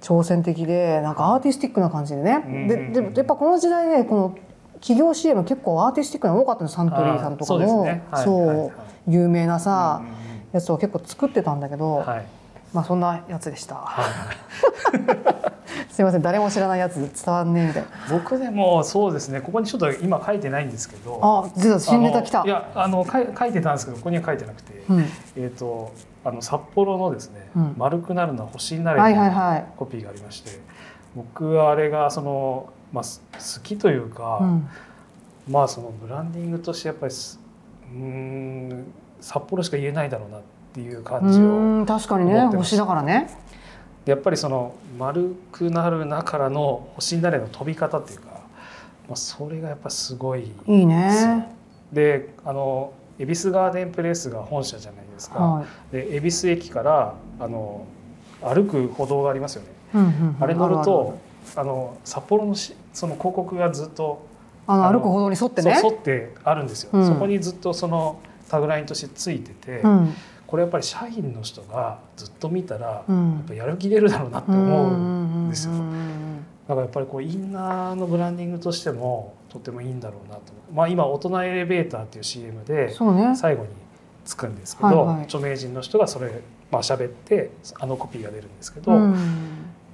挑戦的でなんかアーティスティックな感じでね、うん。ででもやっぱこの時代ねこの企業 CM 結構アーティスティックなの多かったのサントリーさんとかあーそうね。はい。そう。有名なさ、うんうんうん。やつを結構作ってたんだけど、はいまあそんなやつでした。はい。*laughs* すいません。誰も知らないやつ伝わんねえみたいな。僕でもそうですね。ここにちょっと今書いてないんですけど。あ実は新ネタ来た。いやあの書い書いてたんですけどここには書いてなくて、うん、えっ、とあの札幌のですね、うん。丸くなるのは星になれはいとはいいうはい。コピーがありまして、僕はあれがそのまあす好きというか、うん。まあそのブランディングとしてやっぱりすうーん札幌しか言えないだろうなっていうう感じを確かにね星だからね。やっぱりその丸くなるなからの星になれの飛び方っていうか、まあ、それがやっぱすごいいいですよ。ねであの恵比寿ガーデンプレイスが本社じゃないですか、はい。で恵比寿駅からあの歩く歩道がありますよね、うんうんうん。あれ乗るあとあの札幌のしその広告がずっとあの歩く歩道に沿ってね。沿ってあるんですよ、うん。そこにずっとそのタグラインとしてついてて、うんこれやっぱり社員の人がずっと見たら、うん。やっぱやる気出るだろうなって思うんですよ、だからやっぱりこうインナーのブランディングとしてもとてもいいんだろうなと。まあ今大人エレベーターっていう CM うんで最後につくんですけど、はいはい。著名人の人がそれまあ喋ってあのコピーが出るんですけど、うん。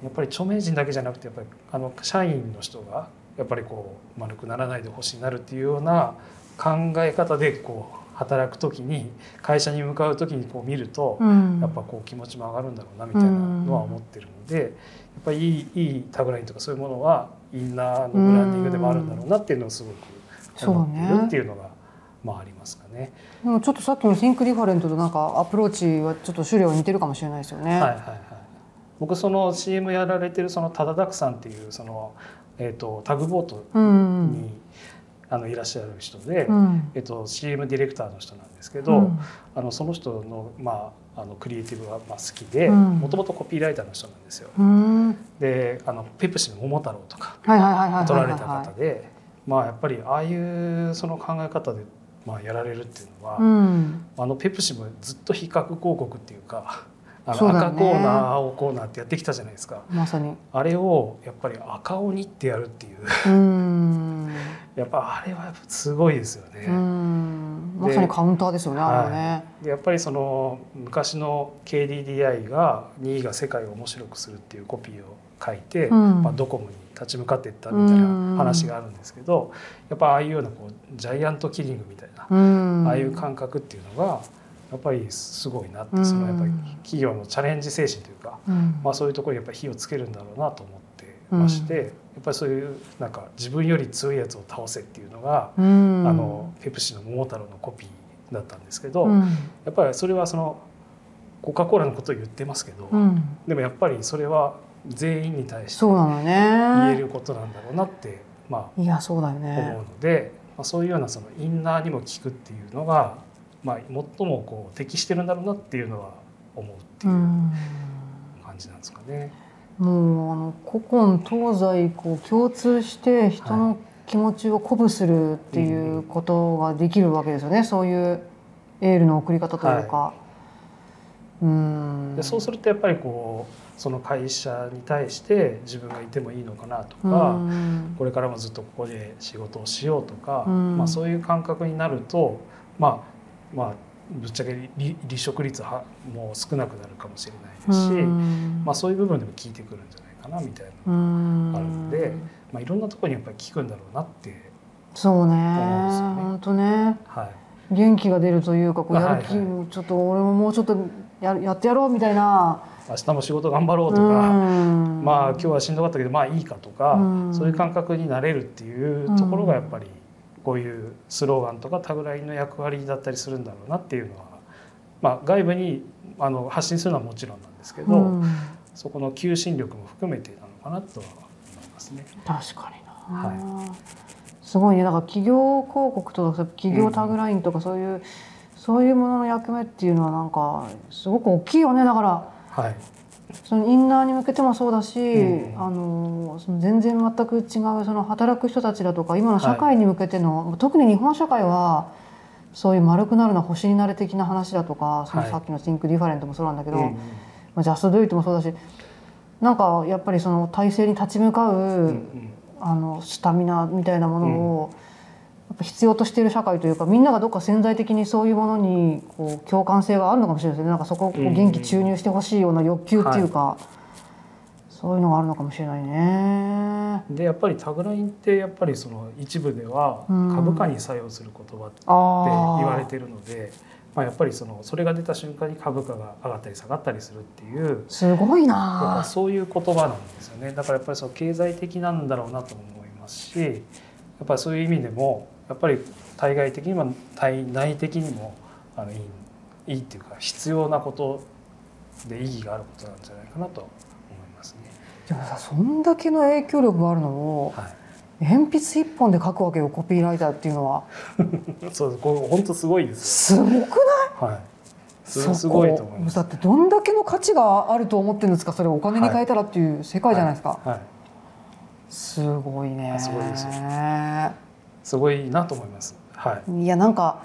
やっぱり著名人だけじゃなくてやっぱりあの社員の人がやっぱりこう丸くならないでほしいなるっていうような考え方でこう働く時に会社に向かう時にこう見ると、うんやっぱこう気持ちも上がるんだろうなみたいなのは思ってるので、やっぱりいいいいタグラインとかそういうものはインナーのブランディングでもあるんだろうなっていうのをすごく思っているっていうのがまあありますかね。でもちょっとさっきの「Think Different」となんかアプローチはちょっと種類は似てるかもしれないですよね。はいはいはい。僕その CM やられてるその多田拓さんっていうそのえっ、とタグボートうんに、あのいらっしゃる人で、うん。えっと CM ディレクターの人なんですけど、うん。あのその人のまああのクリエイティブがまあ好きで、うん。もともとコピーライターの人なんですよ。うん。であのペプシの桃太郎とか撮られた方で、まあやっぱりああいうその考え方でまあやられるっていうのは、うん。あのペプシもずっと比較広告っていうか。あの赤コーナー青コーナーってやってきたじゃないですか。まさに。あれをやっぱり赤鬼ってやるっていう。うん。*laughs* やっぱあれはすごいですよね。うん。まさにカウンターですよねあれはね。でやっぱりその昔の KDDI が2位が世界を面白くするっていうコピーを書いて、うん。まあ、ドコモに立ち向かっていったみたいな話があるんですけど、やっぱああいうようなこうジャイアントキリングみたいな、うん。ああいう感覚っていうのがやっぱりすごいなって、うん。そのやっぱり企業のチャレンジ精神というか、うん。まあ、そういうところにやっぱり火をつけるんだろうなと思ってまして、うん。やっぱりそういうなんか自分より強いやつを倒せっていうのが、うん。あのペプシの桃太郎のコピーだったんですけど、うん。やっぱりそれはそのコカ・コーラのことを言ってますけど、うん。でもやっぱりそれは全員に対して言えることなんだろうなって、まいやそうだよあ、ね。思うので、まあ、そういうようなそのインナーにも効くっていうのが、まあ、最もこう適してるんだろうなっていうのは思うってういうん。感じなんですかね。もうあの古今東西こう共通して人の気持ちを鼓舞するっていうことができるわけですよね、そういうエールの送り方というか。うん。でそうするとやっぱりこうその会社に対して自分がいてもいいのかなとうか、ん。これからもずっとここで仕事をしようとか、うん。まあ、そういう感覚になるとまあまあぶっちゃけ離離職率はもう少なくなるかもしれないですし、うん。まあ、そういう部分でも効いてくるんじゃないかなみたいな、うんあるんでまあ、いろんなところにやっぱり効くんだろうなって、そうね。本当ね。はい、元気が出るというかこうやる気、はいはちょっと俺ももうちょっとややってやろうみたいな。明日も仕事頑張ろうとか、うん。まあ今日はしんどかったけどまあいいかとか、うん。そういう感覚になれるっていうところがやっぱりこういうスローガンとかタグラインの役割だったりするんだろうなっていうのは、まあ、外部にあの発信するのはもちろんなんですけど、うん。そこの求心力も含めてなのかなとは思いますね。確かにな、はすごいね。だから企業広告とか企業タグラインとかそういう、そういうものの役目っていうのはなんかすごく大きいよね。だからはい、そのインナーに向けてもそうだし、うん。あのその全然全く違うその働く人たちだとか今の社会に向けての、特に日本社会はそういう丸くなるのは星になれ的な話だとかそのはいさっきの「Think Different」もそうなんだけど、うんまあ、ジャストドゥイットもそうだしなんかやっぱりその体制に立ち向かう、うんうん。あのスタミナみたいなものを、やっぱ必要としている社会というかみんながどっか潜在的にそういうものにこう共感性があるのかもしれないですねなんかそこを元気注入してほしいような欲求っていうか、そそういうのがあるのかもしれないね。でやっぱりタグラインってやっぱりその一部ではうん株価に作用する言葉って。言われてるので、まあ、やっぱりそのそれが出た瞬間に株価が上がったり下がったりするっていうすごいなぱ。そういう言葉なんですよねだからやっぱりその経済的なんだろうなとも思いますしやっぱりそういう意味でもやっぱり対外的にも対内的にもあのいいいいっていうか必要なことで意義があることなんじゃないかなと思いますね。でもさそんだけの影響力があるのをはい、鉛筆一本で書くわけよコピーライターっていうのは *laughs* そうですこれ本当すごいですすごくない？よ。はい。すすごいと思います。だってどんだけの価値があると思ってるんですか？それをお金に変えたらっていう世界じゃないですか、はい。すごいねすごいですよすごいなと思います。はい。いやなんか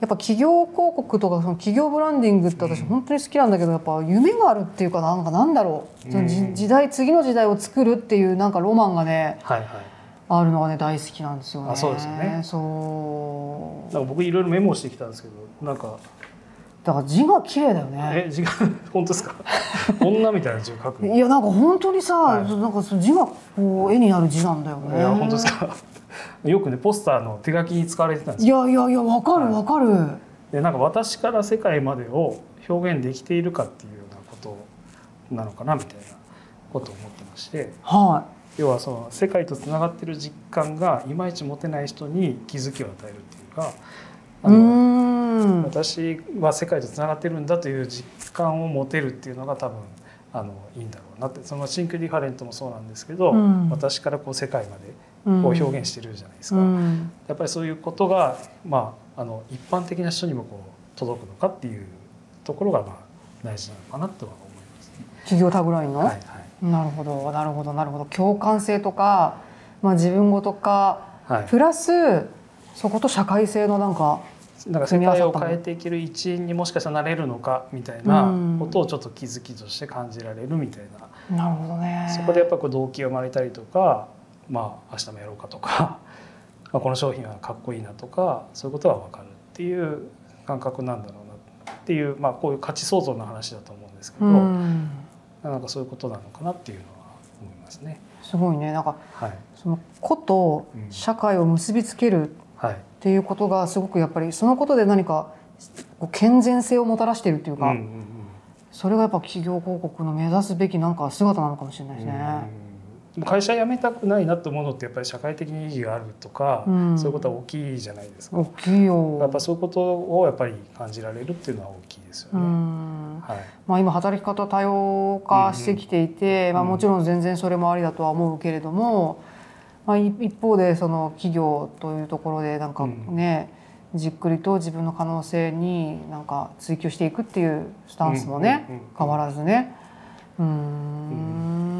やっぱ企業広告とかその企業ブランディングって私うん本当に好きなんだけどやっぱ夢があるっていうかなんかなんだろううんじ時代次の時代を作るっていうなんかロマンがねはいはい。あるのがね大好きなんですよね。あそうですよねそうなんか僕いろいろメモしてきたんですけど、なんかだから字が綺麗だよね。え字が *laughs* 本当ですか？女みたいな字を書く。いやなんか本当にさ、はいなんかその字がこう絵になる字なんだよね。いや本当ですか？よくねポスターの手書きに使われてたんですいよ。やいやいやわかるわかる。でなんか私から世界までを表現できているかっていうようなことなのかなみたいなことを思ってまして。は要はその世界とつながってる実感がいまいち持てない人に気づきを与えるっていうかあの。私は世界とつながってるんだという実感を持てるっていうのが多分あのいいんだろうなってその Think Different もそうなんですけど、うん私からこう世界までうん。こう表現してるじゃないですか、うん。やっぱりそういうことが、まあ、あの一般的な人にもこう届くのかっていうところがまあ大事なのかなとは思いますね。企業タグラインの。はいはい。なるほどなるほど。なるほど共感性とか、まあ自分ごとかはい。プラスそこと社会性のなんかなんか世界を変えていける一員にもしかしたらなれるのかみたいなことをちょっと気づきとして感じられるみたいな、なるほどね。そこでやっぱりこう動機が生まれたりとかまあ明日もやろうかとか *laughs* まあこの商品はかっこいいなとかそういうことが分かるっていう感覚なんだろうなっていう、まあ、こういう価値創造の話だと思うんですけど、うん。なんかそういうことなのかなっていうのは思いますね。すごいねなんかはい、その個とうん社会を結びつけるはいっていうことがすごくやっぱりそのことで何か健全性をもたらしているっていうか、うんうんうんそれがやっぱ企業広告の目指すべきなんか姿なのかもしれないですね。うん会社辞めたくないなと思うのってやっぱり社会的に意義があるとか、うんそういうことは大きいじゃないですか。大きいよ。やっぱそういうことをやっぱり感じられるっていうのは大きいですようね。んはい。まあ、今働き方多様化してきていて、うんまあ、もちろん全然それもありだとは思うけれども、まあ、い一方でその企業というところでなんかね、じっくりと自分の可能性になんか追求していくっていうスタンスもね、うんうんうん変わらずね。うーん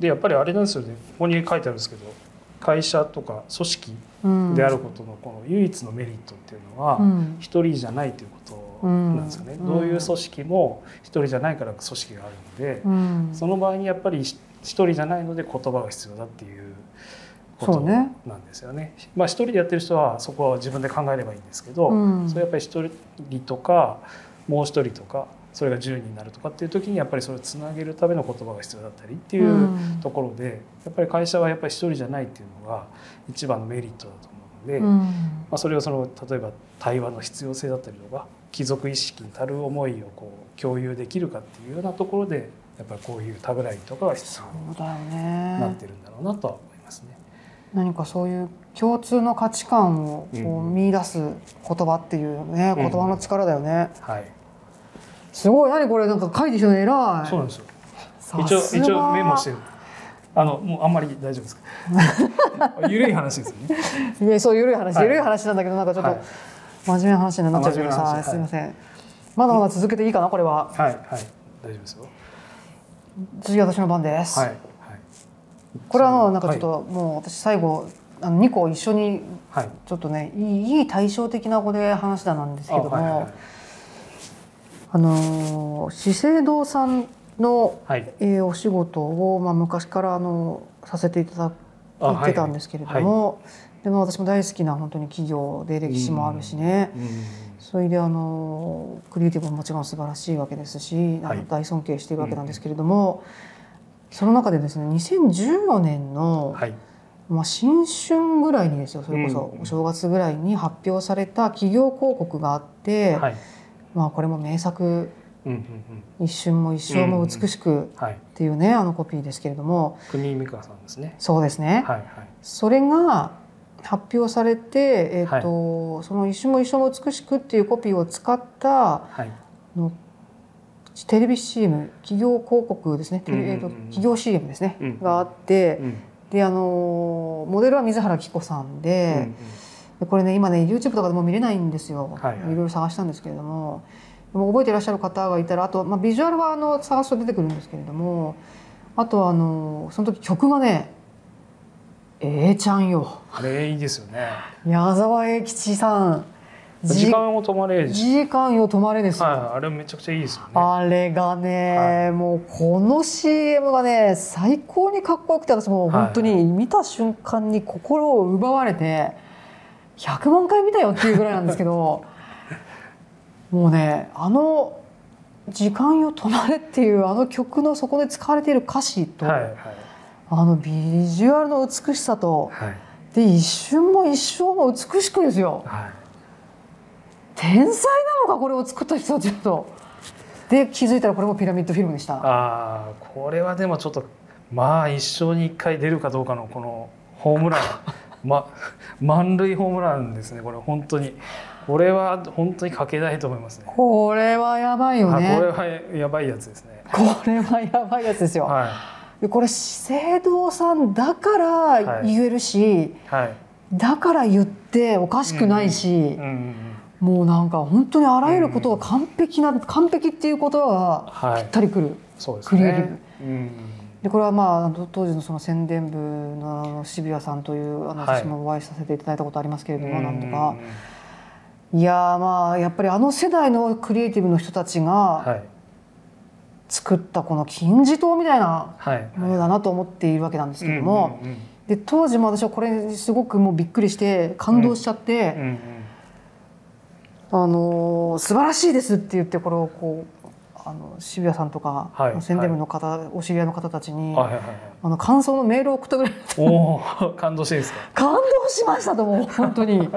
でやっぱりあれなんですよね。ここに書いてあるんですけど、会社とか組織うんであることのこの唯一のメリットっていうのはうん一人じゃないということなんですよね。うんどういう組織も一人じゃないから組織があるので、うんその場合にやっぱり一人じゃないので言葉が必要だっていうことなんですよね。まあ一人でやってる人はそこは自分で考えればいいんですけど、うんそれやっぱり一人とかもう一人とかそれが10人になるとかっていう時にやっぱりそれをつなげるための言葉が必要だったりっていううん。ところでやっぱり会社はやっぱり一人じゃないっていうのが一番のメリットだと思うので、まうん。あ、それをその例えば対話の必要性だったりとか貴族意識に足る思いをこう共有できるかっていうようなところでやっぱりこういうタグラインとかが必そ要うだよになっねてるんだろうなとは思いますね。何かそういう共通の価値観をこううん。見出す言葉っていうね、うん。言葉の力だよね。はい、すごい。何これ？なんか書いてきたの偉い。そうなんですよ。さ一応一応メモしてる。あのもうあんまり大丈夫ですか？*laughs* ゆるい話ですよね。いやそうゆるい話、はい。ゆるい話なんだけどなんかちょっとはい。真面目な話になっちゃうけどさ、あ真面目な話す。い。ません、まだまだ続けていいかなこれは。はい。はい。大丈夫ですよ。次私の番です、はい。はい。これはあの。なんかちょっはともう私最後あの2個一緒にい、はい。ちょっとねいいいい対照的な子で話したなんですけどもあ,、のー資生堂さんの、はい。えーお仕事を、まあ、昔からあのさせていただあい。てたんですけれども、でも私も大好きな本当に企業で歴史もあるしね、うん。それであのクリエイティブももちろん素晴らしいわけですし、はい。大尊敬しているわけなんですけれども、その中でですね2014年の、はい。まあ、新春ぐらいにですよそれこそうん。お正月ぐらいに発表された企業広告があって、はいまあ、これも名作。うんうんうん「一瞬も一生も美しく」はい。っていうねあのコピーですけれども。国井美香さんですね。そうですね、はいはい。それが発表されて、えーとその「一瞬も一生も美しく」っていうコピーを使ったはい。のテレビ CM 企業広告ですね、うんうんうん。えーと企業 CM ですね、うん。があって、うん。であのモデルは水原希子さんで,、うんうんでこれね今ね YouTube とかでも見れないんですよ、はいはい。いろいろ探したんですけれども。でも覚えていらっしゃる方がいたらあと、まあ、ビジュアルはあの探すと出てくるんですけれども。あとあのその時曲がね「ええちゃんよ。あれいいですよね」矢沢永吉さん。時間を止まれ時間よ止まれですよ、はいあれめちゃくちゃいいですよね。あれがね、もうこの CM がね最高にかっこよくて私もう本当に見た瞬間に心を奪われて100万回見たよっていうぐらいなんですけど *laughs* もうねあの「時間よ止まれ」っていうあの曲のそこで使われている歌詞と、はいはいあのビジュアルの美しさとはいで一瞬も一生も美しくですよ。はい天才なのかこれを作った人たちだと。で気づいたらこれもピラミッドフィルムでした。ああこれはでもちょっとまあ一生に一回出るかどうかのこのホームランま満塁ホームランですねこれ本当に。これは本当にかけないと思いますね。これはやばいよあね。これはやばいやつですね。これはやばいやつですよ。はでこれ資生堂さんだから言えるし、いはい。だから言っておかしくないしうん、うんもうなんか本当にあらゆることが完璧な、完璧っていうことがぴっはい。たりくる。そうですクリエイティねうんでこれはまあ当時のその宣伝部のあの渋谷さんという私もお会いさせていただいたことありますけれども、うん。なんとか。いやーまあやっぱりあの世代のクリエイティブの人たちがはい。作ったこの金字塔みたいなはい。ものだなと思っているわけなんですけども、で当時も私はこれにすごくもうびっくりして感動しちゃって、あのー素晴らしいですって言ってこれをこうあの渋谷さんとか、はい。宣伝部の方、お知り合いの方たちに、はいはいはい。あの感想のメールを送ったぐらいおお感動していいですか？感動しましたとも。う *laughs* 本当に。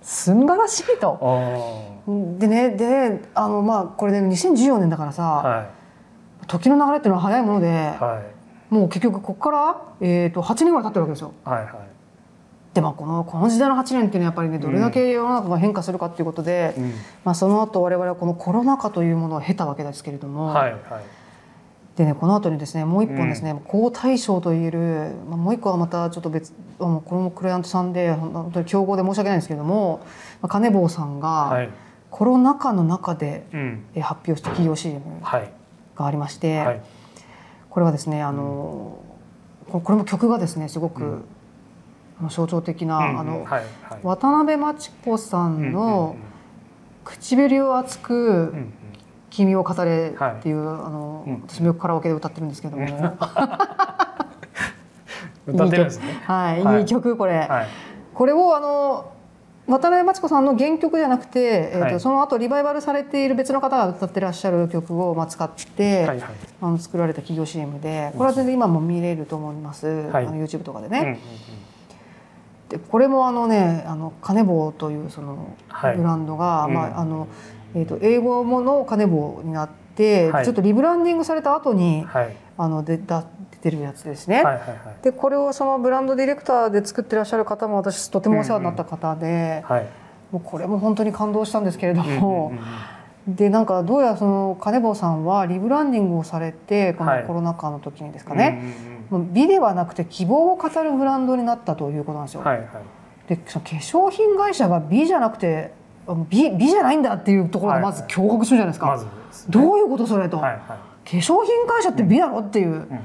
素晴らしいと。あでねであのまあこれで、ね、2014年だからさ、あは時の流れっていうのは早いもので、いはい。もう結局ここから、えー、と8年ぐらい経ってるわけですよ。はいはいでまあこのこの時代の8年っていうのはやっぱりねどれだけ世の中が変化するかっていうことで、うん。まあ、その後我々はこのコロナ禍というものを経たわけですけれども、はいはいでねこの後にですねもう一本ですね、好対象といえる、まあ、もう一個はまたちょっと別このクライアントさんで本当に競合で申し訳ないんですけれども、まあ、金坊さんがはい。コロナ禍の中で発表した企業 CM はいがありまして、はい。これはですねあの、ここれも曲がですねすごく、うん象徴的な、うんあのはいはい。渡辺真知子さんのうん「唇を熱く君を語れ」っていう、あのうん私もよくカラオケで歌ってるんですけど。も、*laughs* 歌ってるんですね。はい、はい。いい曲これ、はい。これをあの渡辺真知子さんの原曲じゃなくて、えーとはい。その後リバイバルされている別の方が歌ってらっしゃる曲をまあ使って、はいはい。あの作られた企業 CM でこれは全然今も見れると思います、はい。あの YouTube とかでね。うんうんうんでこれもあのねあのカネボウというそのはい。ブランドが、うん。まああのえー、と英語ものカネボウになって、はい。ちょっとリブランディングされた後にはい。あの出た出てるやつですね。はいはいはい。でこれをそのブランドディレクターで作ってらっしゃる方も私とてもお世話になった方で、はい。もうこれも本当に感動したんですけれどうんうんも、でなんかどうやらその金坊さんはリブランディングをされてこはい。のコロナ禍の時にですかうんね、うんもう美ではなくて希望を語るブランドになったということなんですよ。うんはいはい。でその化粧品会社が美じゃなくてあ美美じゃないんだっていうところがまず驚愕するじゃないですか。まずですね。どういうことそれと、はいはい。化粧品会社って美なのっていう、うんうん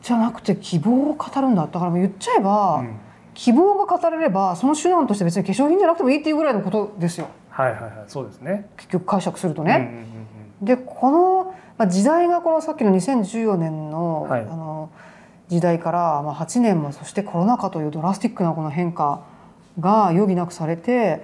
じゃなくて希望を語るんだ。だから言っちゃえば、うん。うん希望が語れればその手段として別に化粧品じゃなくてもいいっていうぐらいのことですよ。はいはいはい。そうですね。結局解釈するとうんうんね。でこの、まあ、時代がこのさっきの2014年の,、はい。あの時代から、まあ、8年もそしてコロナ禍というドラスティックなこの変化が余儀なくされて、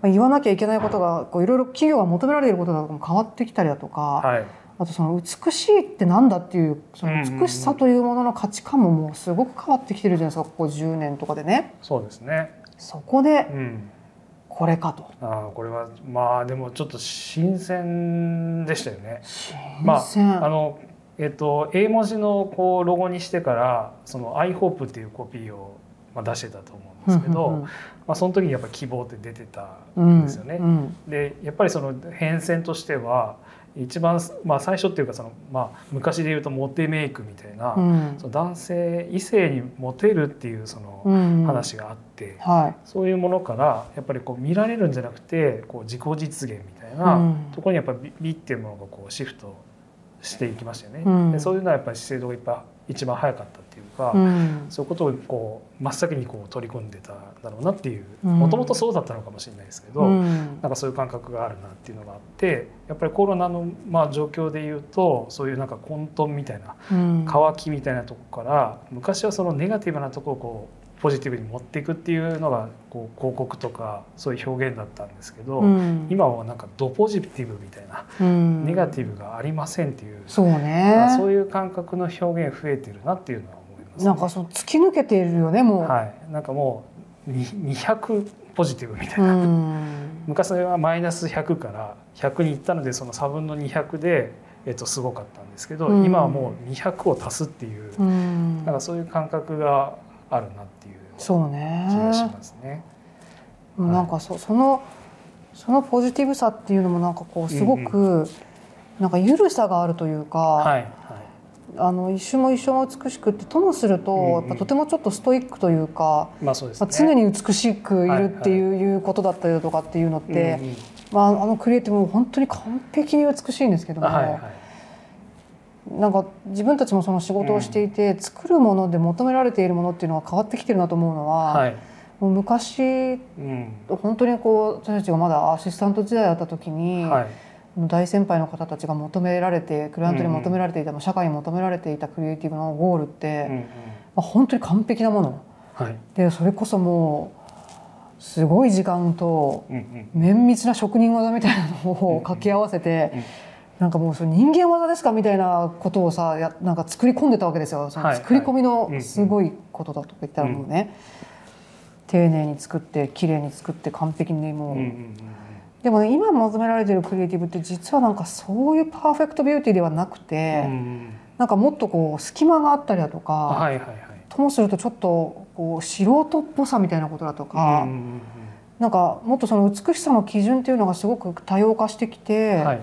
まあ、言わなきゃいけないことがこういろいろ企業が求められていることが変わってきたりだとか、はい。あとその美しいってなんだっていうその美しさというものの価値観ももうすごく変わってきてるじゃないですかここ10年とかでね。そうですね。そこでうん。これかとああこれはまあでもちょっと新鮮でしたよね。新ま鮮、あのえっと英文字のこうロゴにしてからその iHope っていうコピーをまあ出してたと思うんですけど、まあその時にやっぱ希望って出てたうんんですよね。うんでやっぱりその変遷としては一番まあ最初っていうかそのまあ昔で言うとモテメイクみたいな、うん。その男性異性にモテるっていうそのうん。話があって、はそういうものからやっぱりこう見られるんじゃなくてこう自己実現みたいい、なうん。ところにやっぱり美美っていうものがこうシフトしていきましたよね。うん。でそういうのはやっぱり資生堂がいっぱい一番早かったか、うん。そういうことをこう真っ先にこう取り込んでたんだろうなっていううん。もともとそうだったのかもしれないですけど、うん。なんかそういう感覚があるなっていうのがあってやっぱりコロナのまあ状況で言うとそういうなんか混沌みたいなうん。乾きみたいなとこから昔はそのネガティブなところをこうポジティブに持っていくっていうのがこう広告とかそういう表現だったんですけど、うん。今はなんかドポジティブみたいな、うん。ネガティブがありませんっていう、そうね。そういう感覚の表現増えてるなっていうのはます、ね。なんかそう突き抜けているよねもう、はい、なんかもうに200ポジティブみたいうな、ん。昔はマイナス100から100に行ったのでその差分の200で、えっと、すごかったんですけど、うん。今はもう200を足すっていう、うん。なんかそういう感覚があるなっていう気がしますね。うんなんかそそのそのポジティブさっていうのもなんかこうすごく、なんか緩さがあるというか、はいはいあの一瞬も一瞬も美しくってともすると、やっぱとてもちょっとストイックというか、まあそうですね。まあ、常に美しくいるっていう,、いうことだったりだとかっていうのって、まあ、あのクリエイティブも本当に完璧に美しいんですけども、なんか自分たちもその仕事をしていて、作るもので求められているものっていうのは変わってきてるなと思うのは、はい。もう昔うん。本当にこう私たちがまだアシスタント時代だった時に、はい大先輩の方たちが求められてクライアントに求められていた、社会に求められていたクリエイティブのゴールって、うんうん。まあ、本当に完璧なもの。はい。でそれこそもうすごい時間とうんうん。綿密な職人技みたいなのを掛け合わせて、うんなんかもうそれ人間技ですかみたいなことをさやなんか作り込んでたわけですよ。そのはい。作り込みはいのすごいことだとか言ったらもうね、丁寧に作って綺麗に作って完璧にもう、うんうんうんでもね今求められてるクリエイティブって実はなんかそういうパーフェクトビューティーではなくて、うんうんなんかもっとこう隙間があったりだとか、はいはいはい。ともするとちょっとこう素人っぽさみたいなことだとか、うんうんなんかもっとその美しさの基準っていうのがすごく多様化してきて、うんはい。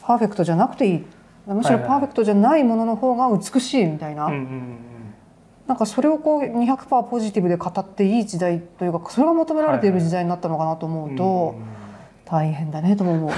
パーフェクトじゃなくていい。むしろはいはい。パーフェクトじゃないものの方が美しいみたいな、なんかそれをこう200%ポジティブで語っていい時代というかそれが求められている時代になったのかなと思うと、うんうんうん大変だねとも思う。*laughs* い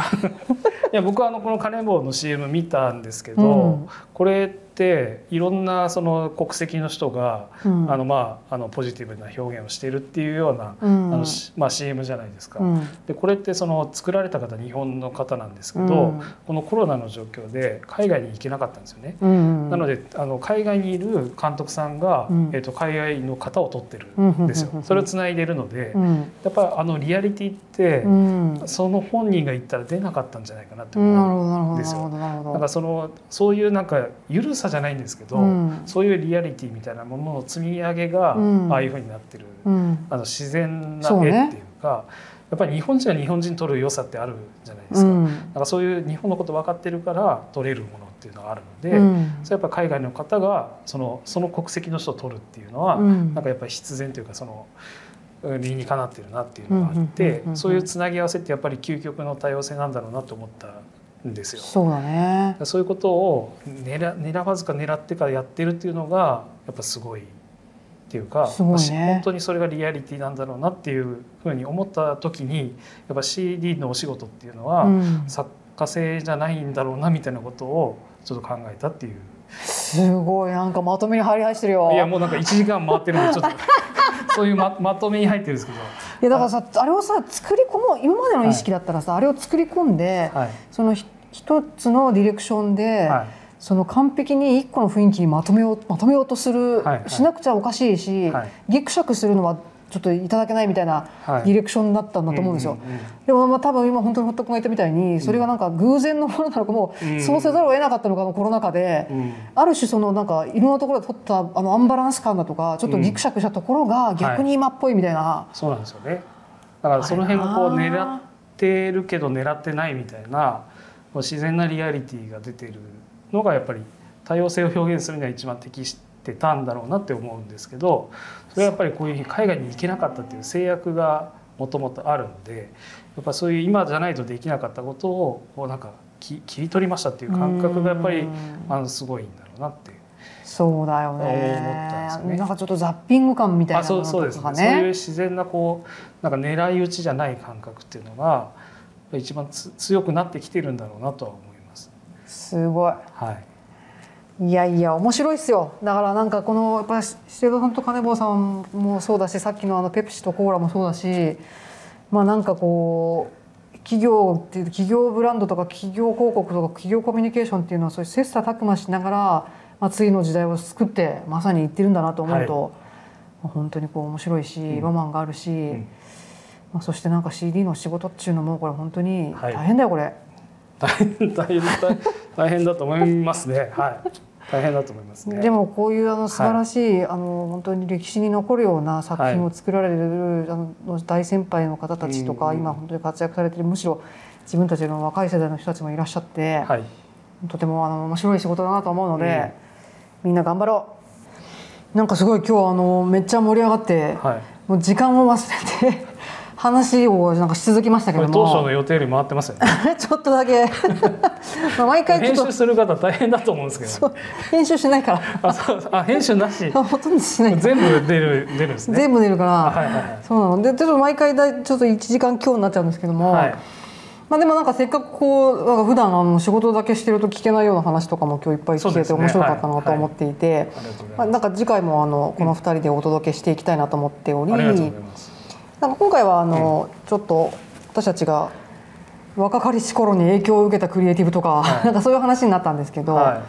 や僕はあのこのカネボウの CM 見たんですけど、うんこれっていろんなその国籍の人が、うん。あのまああのポジティブな表現をしているっていうような、うん。あのしまあ CM じゃないですか。うん。でこれってその作られた方日本の方なんですけど、うん。このコロナの状況で海外に行けなかったんですよね。うん。なのであの海外にいる監督さんが、うん。えー、と海外の方を撮ってるんですよ。うん。それをつないでるので、うん。やっぱりあのリアリティって、うん。その本人が言ったら出なかったんじゃないかなって思う。ほどなるほどなですよなんかそのそういうなんか緩さじゃないんですけど、うん。そういうリアリティみたいなものの積み上げが、うん。ああいうふうになってる、うん。あの自然な絵っていうかやっぱり日本人は日本人撮る良さってあるじゃないですか,、うん。なんかそういう日本のこと分かってるから撮れるものっていうのがあるので、うん。それやっぱ海外の方がそのその国籍の人を撮るっていうのは、うん。なんかやっぱり必然というかその理にかなってるなっていうのがあってそういうつなぎ合わせってやっぱり究極の多様性なんだろうなと思ったんですよ。そうだね。そういうことを狙狙わずか狙ってからやってるっていうのがやっぱすごいっていうか、ね。本当にそれがリアリティなんだろうなっていうふうに思った時にやっぱ CD のお仕事っていうのは、うん。作家性じゃないんだろうなみたいなことをちょっと考えたっていう。すごい。なんかまとめに入り入してるよ。いやもうなんか1時間回ってるんでちょっと *laughs* そういうままとめに入ってるんですけど、いやだからさあれをさ作り込もう今までの意識だったらさ、あれを作り込んで、はい。そのひ一つのディレクションで、はいその完璧に一個の雰囲気にまとめようまとめようとする、はい。はい。しなくちゃおかしいし、はい。ギクシャクするのはちょっといただけないみたいなはい。ディレクションだったんだと思うんですよ。でもまあ多分今本当に堀田君が言ったみたいにそれがなんか偶然のものなのかもうん。そうせざるを得なかったのかのコロナ禍で、うん。ある種そのなんかいろんなところで取ったあのアンバランス感だとかちょっとギクシャクしたところが逆に今っぽいみたいな、そうなんですよね。だからその辺がこう狙ってるけど狙ってないみたいな自然なリアリティが出てるのがやっぱり多様性を表現するには一番適してたんだろうなって思うんですけどそれはやっぱりこういうふうに海外に行けなかったっていう制約がもともとあるんでやっぱそういう今じゃないとできなかったことをこうなんかき切り取りましたっていう感覚がやっぱりうん。あのすごいんだろうなって。いう。そうだよ思ったんですよね。ねなんかちょっとザッピング感みたいなものそうですね。とかそういうね自然なこうなんか狙い撃ちじゃない感覚っていうのが一番つ強くなってきてるんだろうなとは思います。すごい。はい。いやいや面白いっすよ。だからなんかこのやっぱり資生堂さんと金坊さんもそうだしさっきのあのペプシとコーラもそうだしまあなんかこう企業っていう企業ブランドとか企業広告とか企業コミュニケーションっていうのはそういう切磋琢磨しながら、まあ、次の時代を作ってまさにいってるんだなと思うと、まあ本当にこう面白いし、ん。ロマンがあるし、ん。まあ、そしてなんか CD の仕事っていうのもこれ本当にはい。大変だよこれ。大変大変大大変だと思いますね。はい。大変だと思いますね。でもこういうあの素晴らしい、あの本当に歴史に残るような作品を作られる、あの大先輩の方たちとか、うん今本当に活躍されてるむしろ自分たちの若い世代の人たちもいらっしゃって、はい。とてもあの面白い仕事だなと思うので、みんな頑張ろうなんかすごい今日はあのめっちゃ盛り上がって、はい。もう時間を忘れて話をなんかし続きましたけどこれ当初のも予定より回ってますよね。*laughs* ちょっとだけ。*laughs* まあ毎回ちょっと。編集する方大変だと思うんですけど、ね。編集しないから。あ、そう。あ編集なし。*laughs* ほとんどしない。全部出る出るんですね。全部出るから、はいはいはい。そうなの。でちょっと毎回だいちょっと1時間強になっちゃうんですけども、はい。まあ、でもなんかせっかくこうなんか普段あの仕事だけしてると聞けないような話とかも今日いっぱい聞けて面白かったなはいと思っていて、まあ。なんか次回もあのこの2人でお届けしてい。きたい。なと思っており、ありがとうござい。ます。なんか今回はあの、ちょっと私たちが若かりし頃に影響を受けたクリエイティブとか、はい *laughs* なんかそういう話になったんですけど、は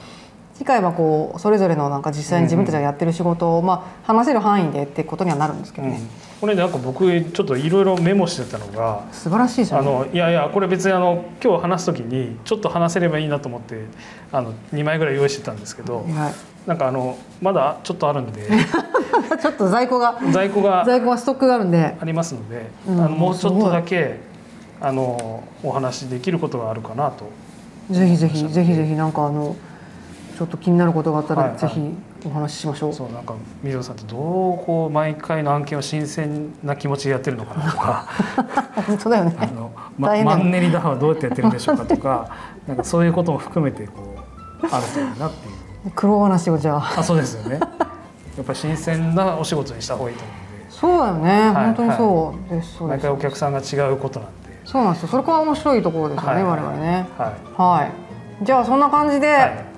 次回はこうそれぞれのなんか実際に自分たちがやってる仕事を、まあ、話せる範囲でってことにはなるんですけい。うんどね、。これなんか僕ちょっといろいろメモしてたのが。素晴らしいね。あのいやいやこれ別にあの今日話す時にちょっと話せればいいなと思ってあの2枚ぐらい用意してたんですけどはいなんかあのまだちょっとあるんで。*laughs* ちょっと在庫が在庫が在庫がストックがあるんで。ありますので、うんあのもうちょっとだけあのお話しできることがあるかなと。ぜひぜひぜひぜひなんかあのちょっと気になることがあったはいはい。らぜひお話ししましょう。そうなんか水野さんってどうこう毎回の案件を新鮮な気持ちでやってるのかなとか。*laughs* 本当だよね。あの、ま、マンネリ打破はどうやってやってるんでしょうかとかなんかそういうことも含めてこうあるといいなっていう。苦労話をじゃあ。あそうですよね。やっぱり新鮮なお仕事にした方がいいと思うんで、そうだよね。はい本当にそうです。そうです毎回。お客さんが違うことなんで。そうなんですよ。それから面白いところですよね。はい我々ね。ははい。じゃあそんな感じで、い。は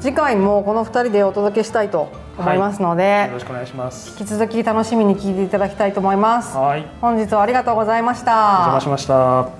次回もこの二人でお届けしたいと思いますのい。で、よろしくお願いします。引き続き楽しみに聞いていただきたいと思います。はい。本日はありがとうございました。お邪魔しました。